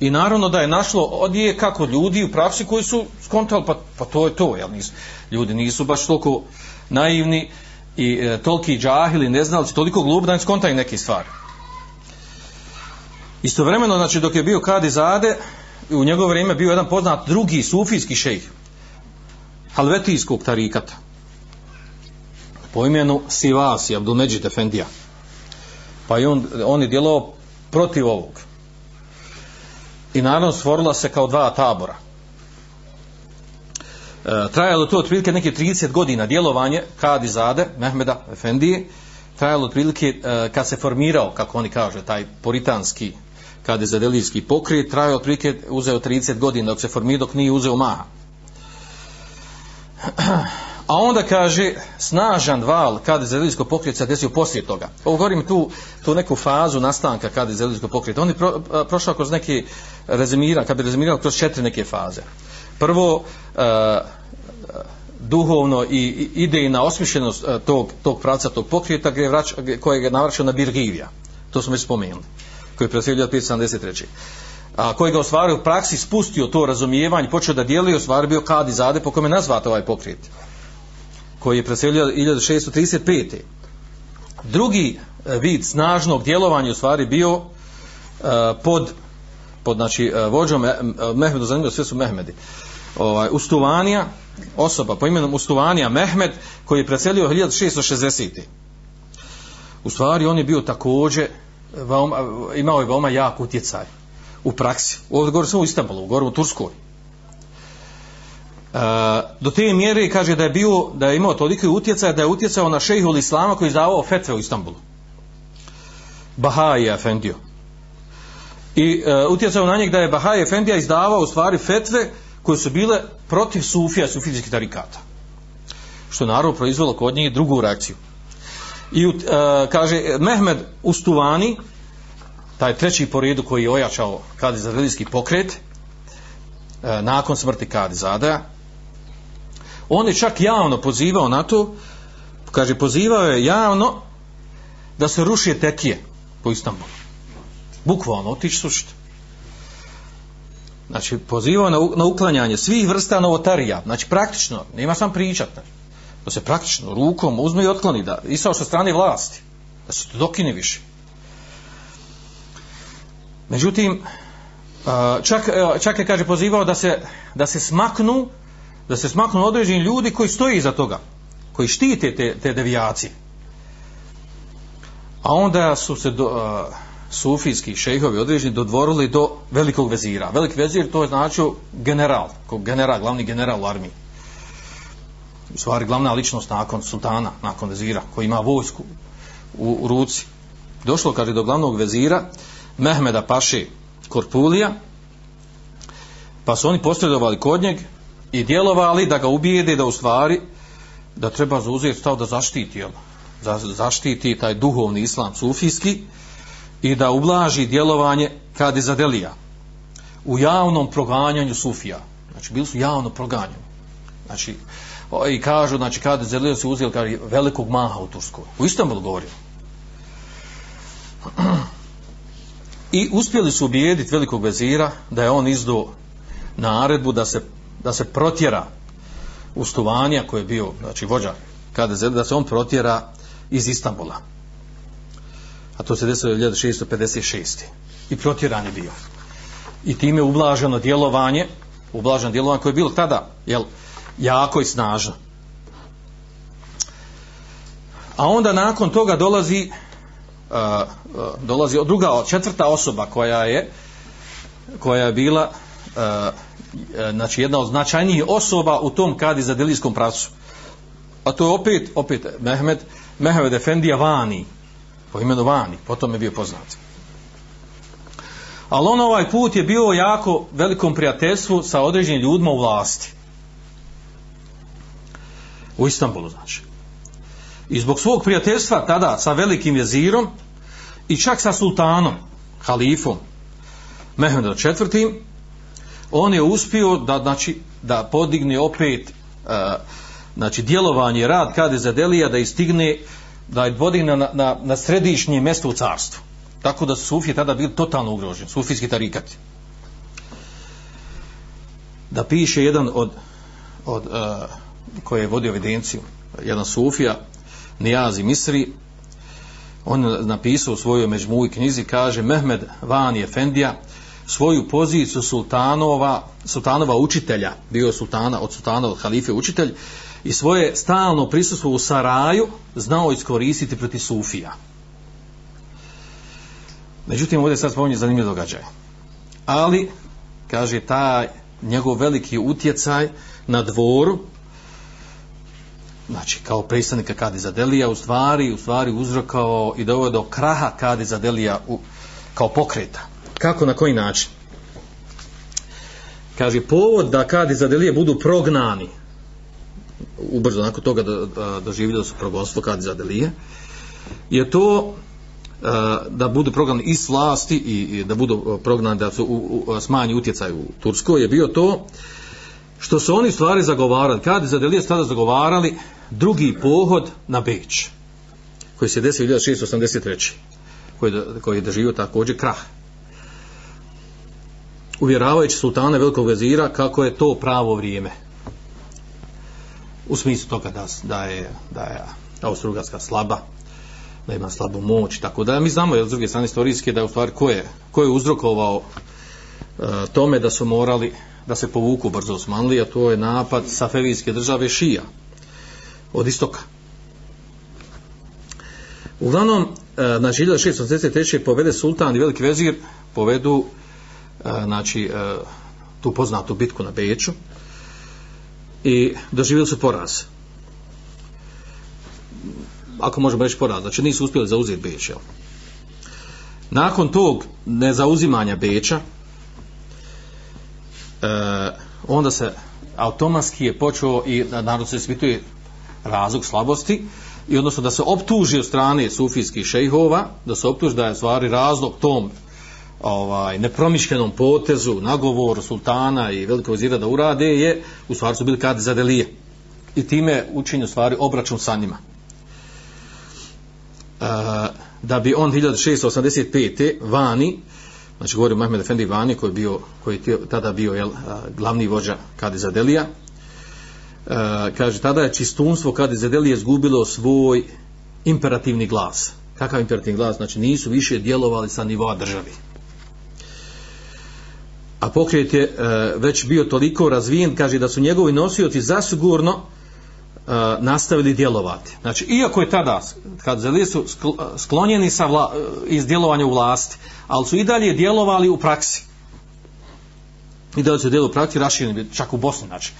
I naravno da je našlo odije kako ljudi u praksi koji su skontali, pa, pa to je to, jel nisu, ljudi nisu baš toliko naivni i e, toliki džahili, ne znali, toliko glup da im skontaju neke stvari. Istovremeno, znači, dok je bio Kadi Zade, u njegovo vrijeme bio jedan poznat drugi sufijski šejh, halvetijskog tarikata. po imenu Sivasi, Abdulmeđid Efendija. Pa je on, on je djelovao protiv ovog. I naravno stvorila se kao dva tabora. E, trajalo to otprilike neke 30 godina djelovanje Kadi Zade, Mehmeda Efendije, trajalo otprilike e, kad se formirao, kako oni kaže, taj puritanski Kadi Zadelijski pokret, trajalo otprilike uzeo 30 godina dok se formirao, dok nije uzeo maha. A onda kaže snažan val kada je zelijsko pokret se desio poslije toga. Ovo govorim tu, tu neku fazu nastanka kada je zelijsko pokret. On je pro, prošao kroz neki rezimira, kad bi rezimirao kroz četiri neke faze. Prvo, a, duhovno i idejna osmišljenost e, tog, tog pravca, tog pokreta gdje je vrač, kojeg je navraćao na Birgivija. To smo već spomenuli. Koji je preselio 573 a koji ga ostvario u praksi spustio to razumijevanje, počeo da dijeli, ostvario bio Kadi Zade, po kome nazvate ovaj pokret koji je preselio 1635. Drugi e, vid snažnog djelovanja u stvari bio e, pod, pod znači, e, vođom Mehmedu, zanimljivo, sve su Mehmedi. Ovaj, Ustuvanija, osoba po imenom Ustuvanija Mehmed, koji je preselio 1660. U stvari on je bio također, veoma, imao je veoma jak utjecaj u praksi. Ovdje govorim samo u Istanbulu, govorim u Turskoj. Uh, do te mjere kaže da je bio da je imao toliko utjecaja da je utjecao na šejhul islama koji je izdavao fetve u Istanbulu. Bahai Efendio. I e, utjecao na njeg da je Bahai Efendija izdavao u stvari fetve koje su bile protiv sufija sufijskih tarikata. Što naravno proizvelo kod njih drugu reakciju. I e, kaže Mehmed Ustuvani taj treći po redu koji je ojačao Kadizadelijski pokret e, nakon smrti Kadizadaja, on je čak javno pozivao na to, kaže, pozivao je javno da se ruši tekije po Istanbulu. Bukvalno, otići sušiti. Znači, pozivao na, na uklanjanje svih vrsta novotarija. Znači, praktično, nema sam pričat. Da se praktično, rukom uzme i otkloni, da isao sa strane vlasti. Da se to dokine više. Međutim, čak, e, čak je, kaže, pozivao da se, da se smaknu da se smaknu određeni ljudi koji stoji iza toga, koji štite te, te devijacije. A onda su se do, uh, sufijski šejhovi određeni dodvorili do velikog vezira. Velik vezir to je značio general, general, glavni general u armiji. U stvari glavna ličnost nakon sultana, nakon vezira, koji ima vojsku u, u ruci. Došlo, kaže, do glavnog vezira, Mehmeda Paše Korpulija, pa su oni posredovali kod njeg, i djelovali da ga ubijede da u stvari da treba zauzeti stav da zaštiti jel? da zaštiti taj duhovni islam sufijski i da ublaži djelovanje kad je zadelija u javnom proganjanju sufija. Znači bili su javno proganjani znači i kažu znači kad je zadelija se uzeli kaže, velikog maha u Turskoj u Istanbulu govorio i uspjeli su ubijediti velikog vezira da je on izdo naredbu da se da se protjera Ustuvanija koji je bio znači vođa KDZ da se on protjera iz Istanbula. a to se desilo 1656. i protjeran je bio i time ublaženo djelovanje ublaženo djelovanje koje je bilo tada jel, jako i snažno a onda nakon toga dolazi uh, uh, dolazi druga četvrta osoba koja je koja je bila uh, E, znači jedna od značajnijih osoba u tom kadi za delijskom pravcu. A to je opet, opet Mehmed, Mehmed Efendija Vani, po imenu Vani, potom je bio poznat. Ali on ovaj put je bio jako velikom prijateljstvu sa određenim ljudima u vlasti. U Istanbulu, znači. I zbog svog prijateljstva tada sa velikim vezirom i čak sa sultanom, halifom, Mehmedom četvrtim, on je uspio da znači da podigne opet uh, znači djelovanje rad kada je zadelija da istigne da je podigne na, na, na središnje mjesto u carstvu. Tako da su Sufije tada bili totalno ugroženi Sufijski tarikati. Da piše jedan od, od e, uh, koji je vodio evidenciju jedan Sufija Nijazi Misri on je napisao u svojoj međmuj knjizi kaže Mehmed Van Efendija svoju poziciju sultanova, sultanova učitelja, bio je sultana, od sultana, od halife učitelj, i svoje stalno prisustvo u Saraju znao iskoristiti proti Sufija. Međutim, ovdje sad spominje zanimljiv događaj. Ali, kaže, taj njegov veliki utjecaj na dvoru, znači kao predstavnika Kadiza Delija, u stvari, u stvari uzrokao i doveo do kraha Kadiza Delija u, kao pokreta. Kako, na koji način? Kaže, povod da kad Delije budu prognani, ubrzo nakon toga da, da, doživljeno su progonstvo kad Delije, je to e, da budu prognani iz vlasti i, da budu e, prognani da su u, u, smanji utjecaj u Turskoj je bio to što su oni stvari zagovarali kad za Delije tada zagovarali drugi pohod na Beč koji se desio 1683 koji, koji je doživio također krah uvjeravajući sultana velikog vezira kako je to pravo vrijeme u smislu toga da, da je da je Austro-Ugarska slaba da ima slabu moć tako da mi znamo je s druge strane istorijske da je u stvari ko je, ko je uzrokovao e, tome da su morali da se povuku brzo Osmanli a to je napad Safevijske države Šija od istoka uglavnom e, znači 1683. povede sultan i veliki vezir povedu E, znači e, tu poznatu bitku na Beču i doživjeli su poraz ako možemo reći poraz, znači nisu uspjeli zauzeti Beč, jel? Nakon tog nezauzimanja Beča, e, onda se automatski je počeo i narod se ispituje razlog slabosti i odnosno da se optuži od strane sufijskih šejhova, da se optuži da je stvari razlog tom ovaj nepromišljenom potezu, nagovoru sultana i velikog vizira da urade je, u stvari su bili kad za delije. I time učinju stvari obračun sa njima e, da bi on 1685. vani znači govori Mahmed Efendi vani koji je bio koji je tada bio jel, glavni vođa Kadiza e, kaže tada je čistunstvo Kadizadelije izgubilo svoj imperativni glas kakav imperativni glas znači nisu više djelovali sa nivoa državi a pokret je e, već bio toliko razvijen kaže da su njegovi nosioci zasigurno e, nastavili djelovati. Znači, iako je tada, kad zeli su e, sklonjeni sa vla, iz djelovanja u vlasti, ali su i dalje djelovali u praksi. I dalje su djelovali u praksi, rašireni čak u Bosni, znači.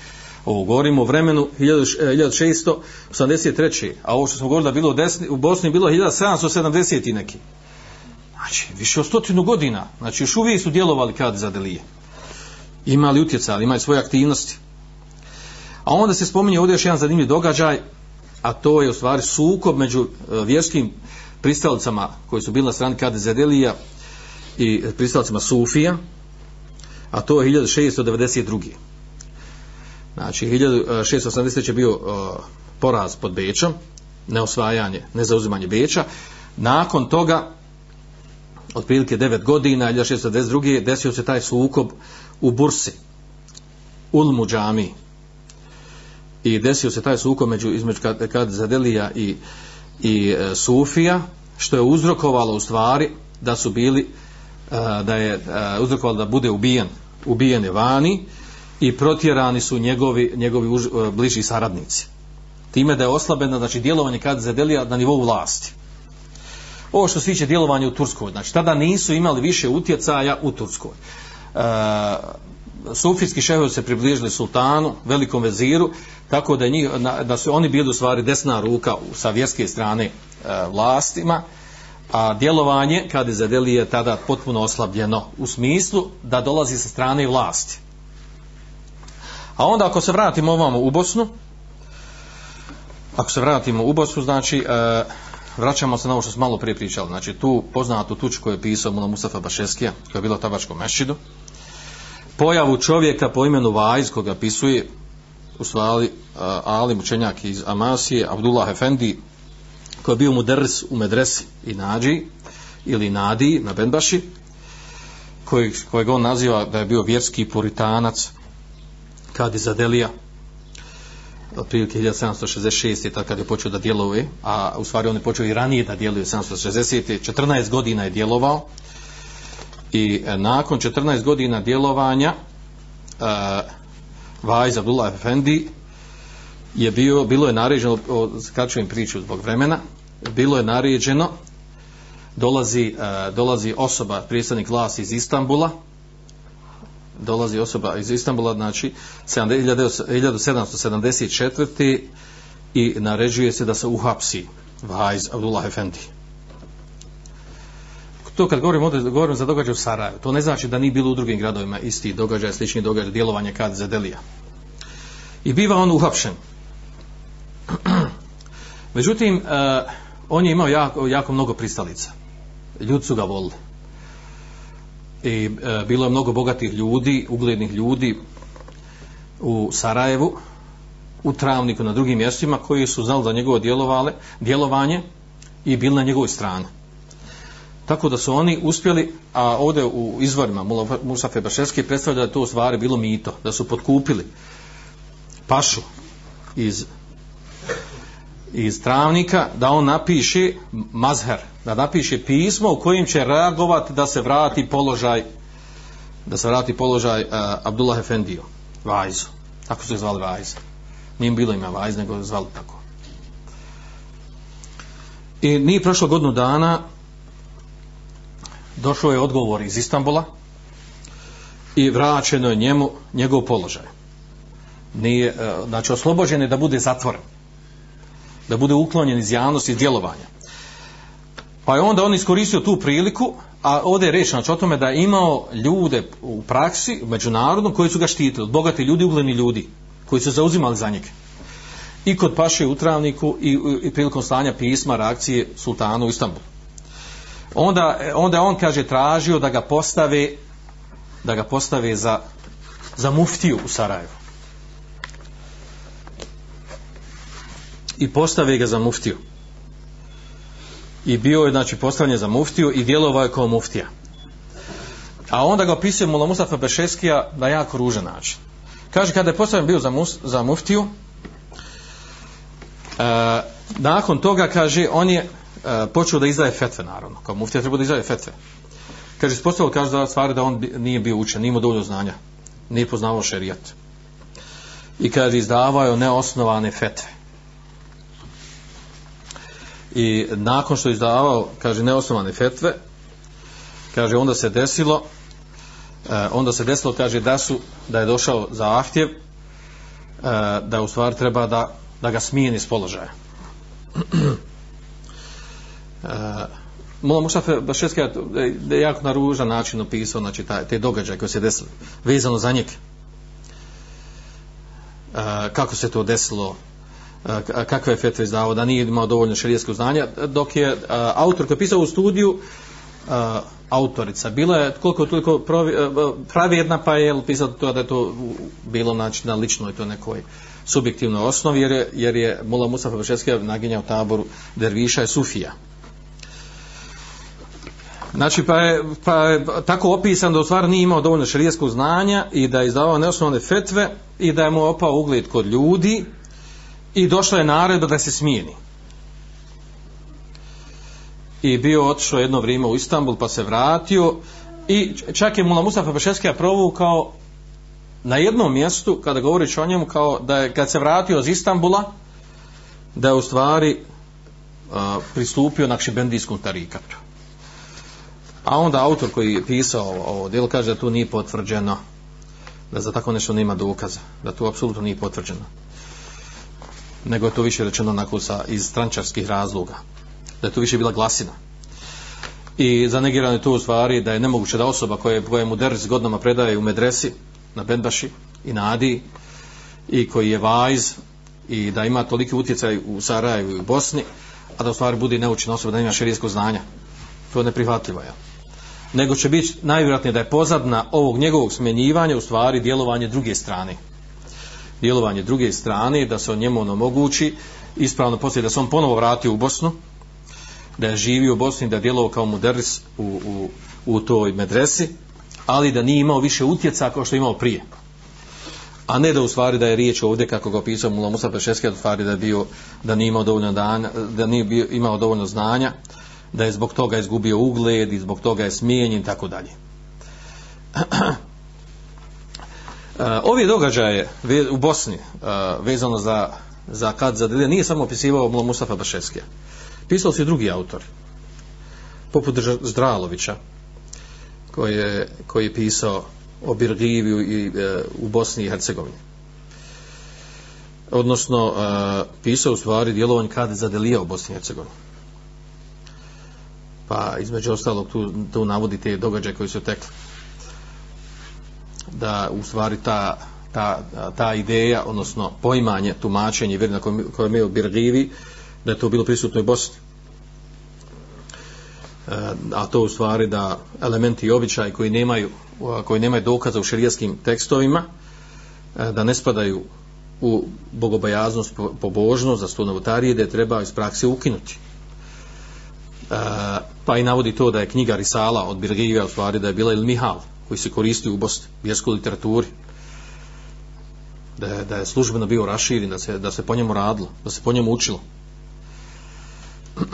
Ovo govorimo o vremenu 1683. A ovo što smo govorili da bilo u, desni, u Bosni bilo 1770 i neki. Znači, više od stotinu godina. Znači, još uvijek su djelovali kad za delije. Imali utjecali, imali svoje aktivnosti. A onda se spominje ovdje još jedan zanimljiv događaj, a to je u stvari sukob među e, vjerskim pristalicama koji su bili na strani Kade Zedelija i pristalicama Sufija, a to je 1692. Znači, 1680. je bio uh, poraz pod Bečom, neosvajanje, nezauzimanje Beča. Nakon toga, otprilike 9 godina, 1692. desio se taj sukob u Bursi, Ulmu džami, i desio se taj sukob među između kad, kad Zadelija i, i e, Sufija što je uzrokovalo u stvari da su bili e, da je e, uzrokovalo da bude ubijen. Ubijen je vani i protjerani su njegovi, njegovi už, e, bliži saradnici. Time da je oslabeno znači djelovanje kad Zadelija na nivou vlasti ovo što se tiče djelovanja u Turskoj znači tada nisu imali više utjecaja u Turskoj e, sufijski šehovi se približili sultanu, velikom veziru, tako da, njih, da su oni bili u stvari desna ruka sa vjerske strane e, vlastima, a djelovanje kada zadeli je tada potpuno oslabljeno u smislu da dolazi sa strane vlasti. A onda ako se vratimo ovamo u Bosnu, ako se vratimo u Bosnu, znači e, vraćamo se na ovo što smo malo prije pričali, znači tu poznatu tuč koju je pisao Mula Mustafa Bašeskija, koja je bila u Tabačkom mešidu, pojavu čovjeka po imenu Vajz koga pisuje u stvari uh, Alim učenjak iz Amasije Abdullah Efendi koji je bio muders u medresi i nađi ili nadi na Benbaši koji, kojeg on naziva da je bio vjerski puritanac kad je zadelija otprilike 1766 je kad je počeo da djeluje a u stvari on je počeo i ranije da djeluje 1760 14 godina je djelovao i e, nakon 14 godina djelovanja e, uh, Vajz Abdullah Efendi je bio, bilo je naređeno, skraćujem priču zbog vremena, bilo je naređeno, dolazi, uh, dolazi osoba, predstavnik vlasti iz Istambula, dolazi osoba iz Istanbula, znači 1774. i naređuje se da se uhapsi Vajz Abdullah Efendi. To kad govorim, ovdje, govorim za događaj u Sarajevu, to ne znači da nije bilo u drugim gradovima isti događaj, slični događaj, djelovanje kad za Delija. I biva on uhapšen. Međutim, eh, on je imao jako, jako mnogo pristalica. Ljudi su ga volili. I e, bilo je mnogo bogatih ljudi, uglednih ljudi u Sarajevu, u Travniku, na drugim mjestima, koji su znali za njegovo djelovale, djelovanje i bili na njegovoj strani. Tako da su oni uspjeli, a ovdje u izvorima Musa Febaševski predstavlja da je to u stvari bilo mito, da su potkupili pašu iz iz travnika da on napiše mazher, da napiše pismo u kojim će reagovati da se vrati položaj da se vrati položaj uh, Abdullah Efendiju, Vajzu. Tako su je zvali Vajz. Nije bilo ima Vajz, nego je zvali tako. I nije prošlo godinu dana došao je odgovor iz Istambula i vraćeno je njemu njegov položaj. Nije, uh, znači oslobođen je da bude zatvoren da bude uklonjen iz javnosti, iz djelovanja. Pa je onda on iskoristio tu priliku, a ovdje je reč znači, o tome da je imao ljude u praksi, međunarodno, međunarodnom, koji su ga štitili, bogati ljudi, ugleni ljudi, koji su zauzimali za njega. I kod paše u Travniku i, i prilikom stanja pisma, reakcije sultanu u Istanbulu. Onda, onda on kaže tražio da ga postave da ga postave za, za muftiju u Sarajevu. I postave ga za muftiju. I bio je, znači, postavljen za muftiju i djelovao je kao muftija. A onda ga opisuje Mula Mustafa Bešeskija na jako ružan način. Kaže, kada je postavljen bio za, mus, za muftiju, e, nakon toga, kaže, on je e, počeo da izdaje fetve, naravno. Kao muftija treba da izdaje fetve. Kaže, ispostavljeno, kaže da stvari da on nije bio učen, nije imao dovoljno znanja, nije poznavao šerijat. I kaže, izdavao je neosnovane fetve i nakon što je izdavao kaže neosnovane fetve kaže onda se desilo e, onda se desilo kaže da su da je došao za e, da u stvari treba da, da ga smijeni s položaja. E, Mola Mustafa Bašetski je jako na ružan način opisao znači, taj, te događaje koje se desilo vezano za njeg kako se to desilo? Kakve je fetve izdavao, da nije imao dovoljno šarijetskog znanja, dok je autor koji je pisao u studiju, autorica, bila je koliko toliko pravi, jedna pa je pisao to da je to bilo znači, na ličnoj to nekoj subjektivnoj osnovi, jer je, jer je Mula Mustafa Beševski naginjao taboru Derviša i Sufija. Znači, pa je, pa je tako opisan da u stvari nije imao dovoljno šarijetskog znanja i da je izdavao neosnovne fetve i da je mu opao ugled kod ljudi, i došla je naredba da se smijeni. I bio otišao jedno vrijeme u Istanbul pa se vratio i čak je Mula Mustafa Pešeskija provukao na jednom mjestu kada govoriš o njemu kao da je kad se vratio iz Istanbula da je u stvari a, pristupio na Kšibendijskom tarikatu. A onda autor koji je pisao ovo, ovo djelo kaže da to nije potvrđeno da za tako nešto nema dokaza da to apsolutno nije potvrđeno nego je to više rečeno onako sa, iz strančarskih razloga. Da je to više bila glasina. I zanegirano je to u stvari da je nemoguće da osoba koja, koja mu derz godinama predaje u medresi, na Bendaši i na Adi, i koji je vajz, i da ima toliki utjecaj u Sarajevu i u Bosni, a da u stvari bude neučena osoba da ima širijsko znanja. To je neprihvatljivo, ja. Nego će biti najvjerojatnije da je pozadna ovog njegovog smjenjivanja u stvari djelovanje druge strane djelovanje druge strane, da se on njemu omogući, ispravno poslije da se on ponovo vratio u Bosnu, da je živio u Bosni, da je djelovao kao muderis u, u, u toj medresi, ali da nije imao više utjeca kao što je imao prije. A ne da u stvari da je riječ ovdje, kako ga opisao Mula Musa Pešeski, da stvari da je bio, da nije imao dovoljno dana, da nije bio, imao dovoljno znanja, da je zbog toga izgubio ugled i zbog toga je smijenjen i tako dalje. E, Ovi događaje u Bosni e, vezano za za kad za delije nije samo opisivao Mustafa Bašeskija. Pisao su i drugi autori. Poput Zdralovića, koji je, koji je pisao o Birgiviju i e, u Bosni i Hercegovini. Odnosno, pisao u stvari djelovanje kad za delije u Bosni i Hercegovini. Pa između ostalog tu, tu navodi te događaje koji su tekli. Da u stvari ta ta, ta ideja, odnosno poimanje, tumačenje vjeri na kojem je imao Birgivi, da je to bilo prisutno i Bosni. E, a to u stvari da elementi i običaji koji nemaju, koji nemaju dokaza u šerijaskim tekstovima, e, da ne spadaju u bogobojaznost, pobožnost, za sto novotarije, da je treba iz prakse ukinuti. E, pa i navodi to da je knjiga Risala od Birgivija u stvari da je bila il Mihal, koji se koristi u Bosni, vjerskoj literaturi, da je, da je službeno bio raširen, da se, da se po njemu radilo, da se po njemu učilo.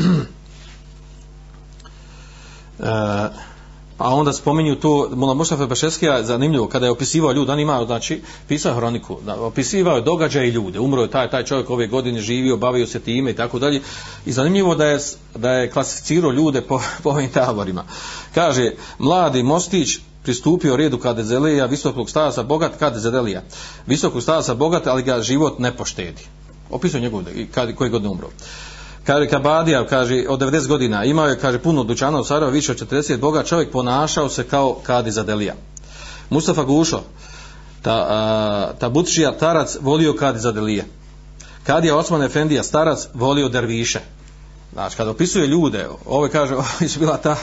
e, a onda spominju to, Mula Mustafa Bešeskija, zanimljivo, kada je opisivao ljudi, on ima, znači, pisao hroniku, da, opisivao je događaje i ljude, umro je taj, taj čovjek ove godine živio, bavio se time i tako dalje, i zanimljivo da je, da je klasificirao ljude po, po ovim taborima. Kaže, mladi Mostić, pristupio redu Kadezelija, visokog stasa bogat Kadezelija. Visokog stasa bogat, ali ga život ne poštedi. Opisao njegov, kad, koji godine umro. Kaže Kabadija, kaže, od 90 godina, imao je, kaže, puno dućana u Sarajevo, više od 40, bogat čovjek ponašao se kao Kadi Zadelija. Mustafa Gušo, ta, a, ta Butšija Tarac volio Kadi Zadelija. Kadija Osman Efendija Starac volio Derviše. Znači, kada opisuje ljude, ove kaže, ovo je bila ta,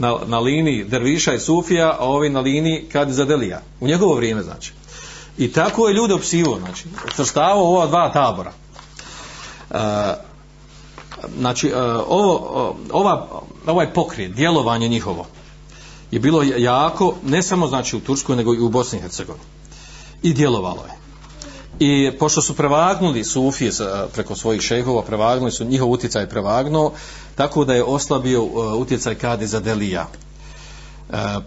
na, na liniji Derviša i Sufija, a ovi na liniji kad Zadelija. U njegovo vrijeme, znači. I tako je ljude opsivo, znači, srstavo ova dva tabora. E, znači, e, ovo, ova, ovaj pokret, djelovanje njihovo, je bilo jako, ne samo znači u Turskoj, nego i u Bosni i Hercegovini. I djelovalo je. I pošto su prevagnuli Sufije preko svojih šehova, prevagnuli su, njihov utjecaj prevagnuo, tako da je oslabio e, utjecaj Kadi za Delija. E, e,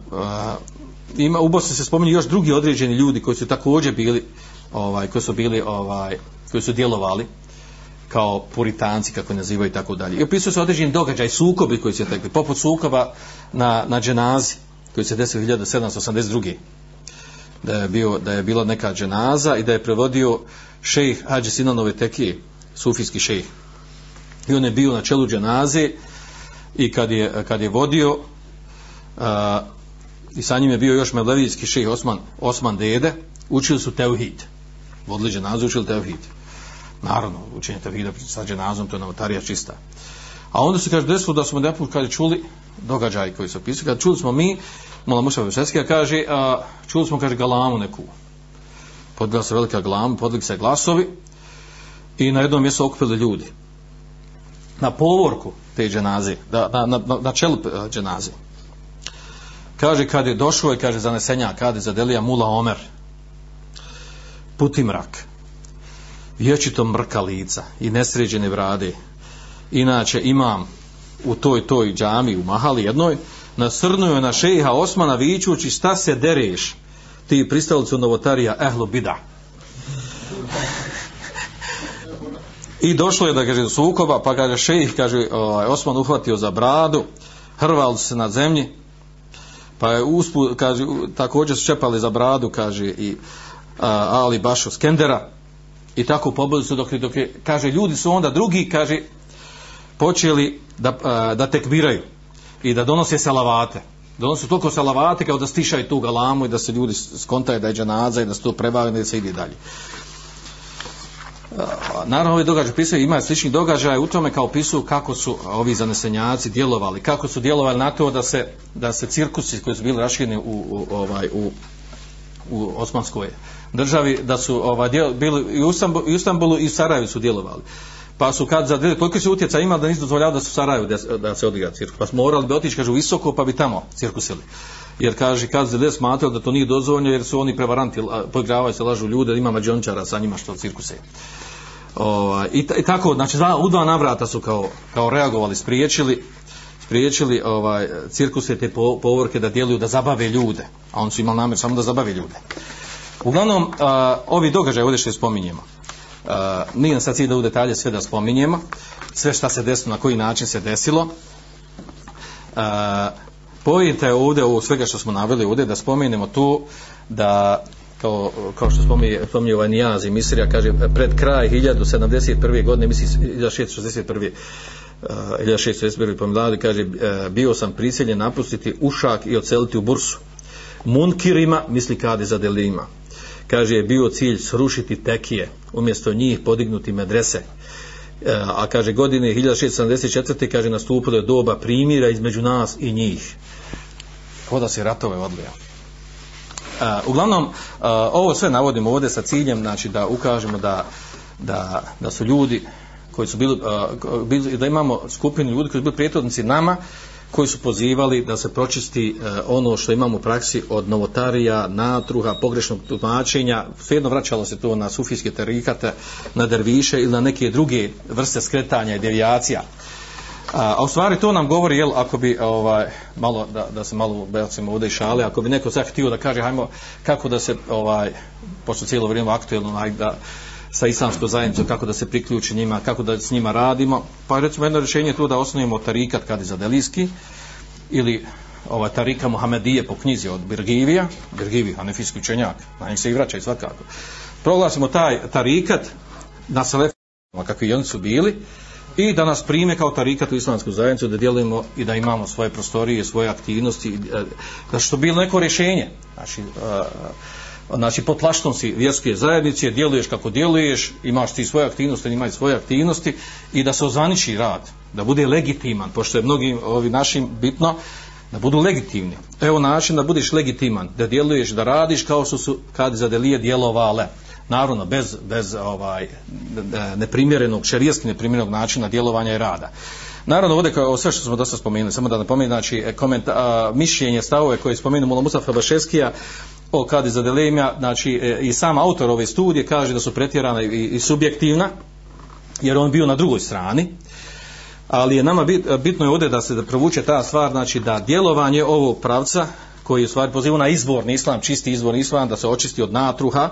ima, u Bosni se spominju još drugi određeni ljudi koji su također bili, ovaj, koji su bili, ovaj, koji su djelovali kao puritanci, kako nazivaju i tako dalje. I opisuju se određeni događaj, sukobi koji se tekli, poput sukoba na, na dženazi, koji se desio 1782 da je, bio, da je bila neka dženaza i da je prevodio šejh Hadži Sinanove Tekije, sufijski šejh. I on je bio na čelu dženaze i kad je, kad je vodio a, i sa njim je bio još mevlevijski šejh Osman, Osman Dede, učili su teuhid. Vodili dženazu, učili teuhid. Naravno, učenje teuhida sa dženazom, to je novotarija čista. A onda se kaže desilo da smo neput kad čuli događaj koji se opisuje, kad čuli smo mi, Mola Mušava Bešeskija kaže, a, čuli smo, kaže, galamu neku. Podbila se velika galama, podbili se glasovi i na jednom mjestu okupili ljudi. Na povorku te dženaze, da, na, na, na čelu e, dženaze. Kaže, kad je došao i kaže, zanesenja, kad je zadelija Mula Omer, puti mrak, vječito mrka lica i nesređene vrade. Inače, imam u toj toj džami u Mahali jednoj, nasrnuju na šeha Osmana vićući šta se dereš. Ti pristalicu novotarija ehlu bida. I došlo je da kaže sukoba pa kaže šejh kaže ovaj, Osman uhvatio za bradu hrval se na zemlji pa je uspu, kaže, također su čepali za bradu kaže i a, Ali Bašo Skendera i tako pobili su dok, dok je, kaže ljudi su onda drugi kaže počeli da, a, da tekbiraju i da donose salavate. Donose toliko salavate kao da stišaju tu galamu i da se ljudi skontaju da je džanaza i da se to prebavljeno i da se ide dalje. Naravno, ovi događaj pisaju, ima slični događaj u tome kao pisu kako su ovi zanesenjaci djelovali, kako su djelovali na to da se, da se cirkusi koji su bili rašireni u, u, ovaj, u, u Osmanskoj državi, da su ovaj, djel, bili i u, Istanbulu, i u Sarajevu su djelovali pa su kad za toliko se utjeca ima da nisu dozvoljavali da su Sarajevo da, da se odigra cirkus. Pa smo morali bi otići, kaže, u visoko, pa bi tamo cirkusili. Jer kaže, kad se smatrao da to nije dozvoljeno, jer su oni prevaranti, poigravaju se, lažu ljude, ima mađončara sa njima što cirkuse. O, i, i, tako, znači, dva, u dva navrata su kao, kao reagovali, spriječili, spriječili ovaj, cirkuse te povorke da djeluju, da zabave ljude. A oni su imali namjer samo da zabave ljude. Uglavnom, a, ovi događaje ovdje što spominjemo, nije sad cilj da u detalje sve da spominjemo, sve šta se desilo, na koji način se desilo. Uh, Pojenta je ovdje, ovo svega što smo naveli ovdje, da spomenemo tu da kao, kao što spominje, spominje ovaj Nijazi, Misrija, kaže, pred kraj 1071. godine, misli 1661. Uh, 1661. pomiladi, kaže, bio sam prisiljen napustiti Ušak i oceliti u Bursu. Munkirima, misli kadi za delima. Kaže, je bio cilj srušiti tekije, umjesto njih podignuti medrese. E, a kaže, godine 1674. kaže, nastupilo je doba primira između nas i njih. Koda se ratove odlija. E, uglavnom, e, ovo sve navodimo ovdje sa ciljem, znači da ukažemo da, da, da su ljudi koji su bili, bili, da imamo skupinu ljudi koji su bili prijetodnici nama, koji su pozivali da se pročisti e, ono što imamo u praksi od novotarija, natruha, pogrešnog tumačenja, svejedno vraćalo se to na sufijske tarikate, na derviše ili na neke druge vrste skretanja i devijacija. A, a u stvari to nam govori, jel, ako bi, ovaj, malo, da, da se malo belcimo ovdje i šale, ako bi neko sad htio da kaže, hajmo, kako da se, ovaj, pošto cijelo vrijeme aktuelno, da, sa islamskom zajednicom, kako da se priključi njima, kako da s njima radimo, pa recimo jedno rješenje je tu da osnovimo tarikat kad je za Delijski, ili ova tarika Muhamedije po knjizi od Birgivija, Birgivi, hanefijski učenjak, na njih se i vraća i svakako. Proglasimo taj tarikat na selefima, kakvi oni su bili, i da nas prime kao tarikat u islamsku zajednicu, da djelujemo i da imamo svoje prostorije, svoje aktivnosti, e, da što bilo neko rješenje. Znači, uh, znači pod plaštom si vjerske zajednice, djeluješ kako djeluješ, imaš ti svoje aktivnosti, imaš svoje aktivnosti i da se ozvaniči rad, da bude legitiman, pošto je mnogim ovi našim bitno, da budu legitimni. Evo način da budeš legitiman, da djeluješ, da radiš kao što su kad za delije djelovale naravno bez, bez ovaj, neprimjerenog, šerijski neprimjerenog načina djelovanja i rada. Naravno, ovdje kao sve što smo dosta spomenuli, samo da napomenu, znači, e, komenta, a, mišljenje, stavove koje je spomenuo Mula Mustafa Bašeskija o Kadi za Delemija, znači, e, i sam autor ove studije kaže da su pretjerana i, i subjektivna, jer on bio na drugoj strani, ali je nama bit, bitno je ovdje da se da provuče ta stvar, znači da djelovanje ovog pravca, koji je u stvari poziva na izvorni islam, čisti izvorni islam, da se očisti od natruha,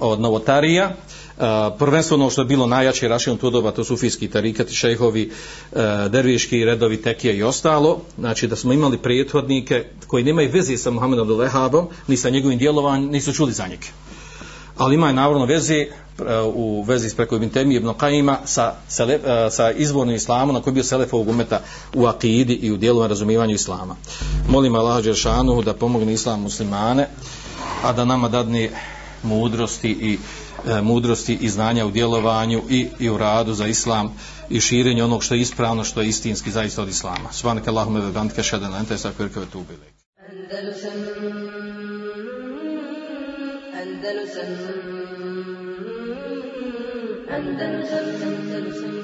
od novotarija, E, prvenstveno što je bilo najjače rašeno to doba, to su sufijski tarikati, šejhovi, e, derviški redovi, tekije i ostalo. Znači da smo imali prethodnike koji nemaju veze sa Muhammedom Lehabom, ni sa njegovim djelovanjem, nisu čuli za njega. Ali imaju navrno veze e, u vezi s preko Ibn Temi Ibn Kajima sa, sa, sa izvornim islamom na koji je bio Selefovog umeta u akidi i u djelovanju razumivanju islama. Molim Allah Đeršanu da pomogne islam muslimane, a da nama dadne mudrosti i e, mudrosti i znanja u djelovanju i, i u radu za islam i širenje onog što je ispravno, što je istinski zaista od islama. Subhanak Allahumma wa bihamdika ashhadu an la ilaha illa anta astaghfiruka wa atubu Andalusam Andalusam Andalusam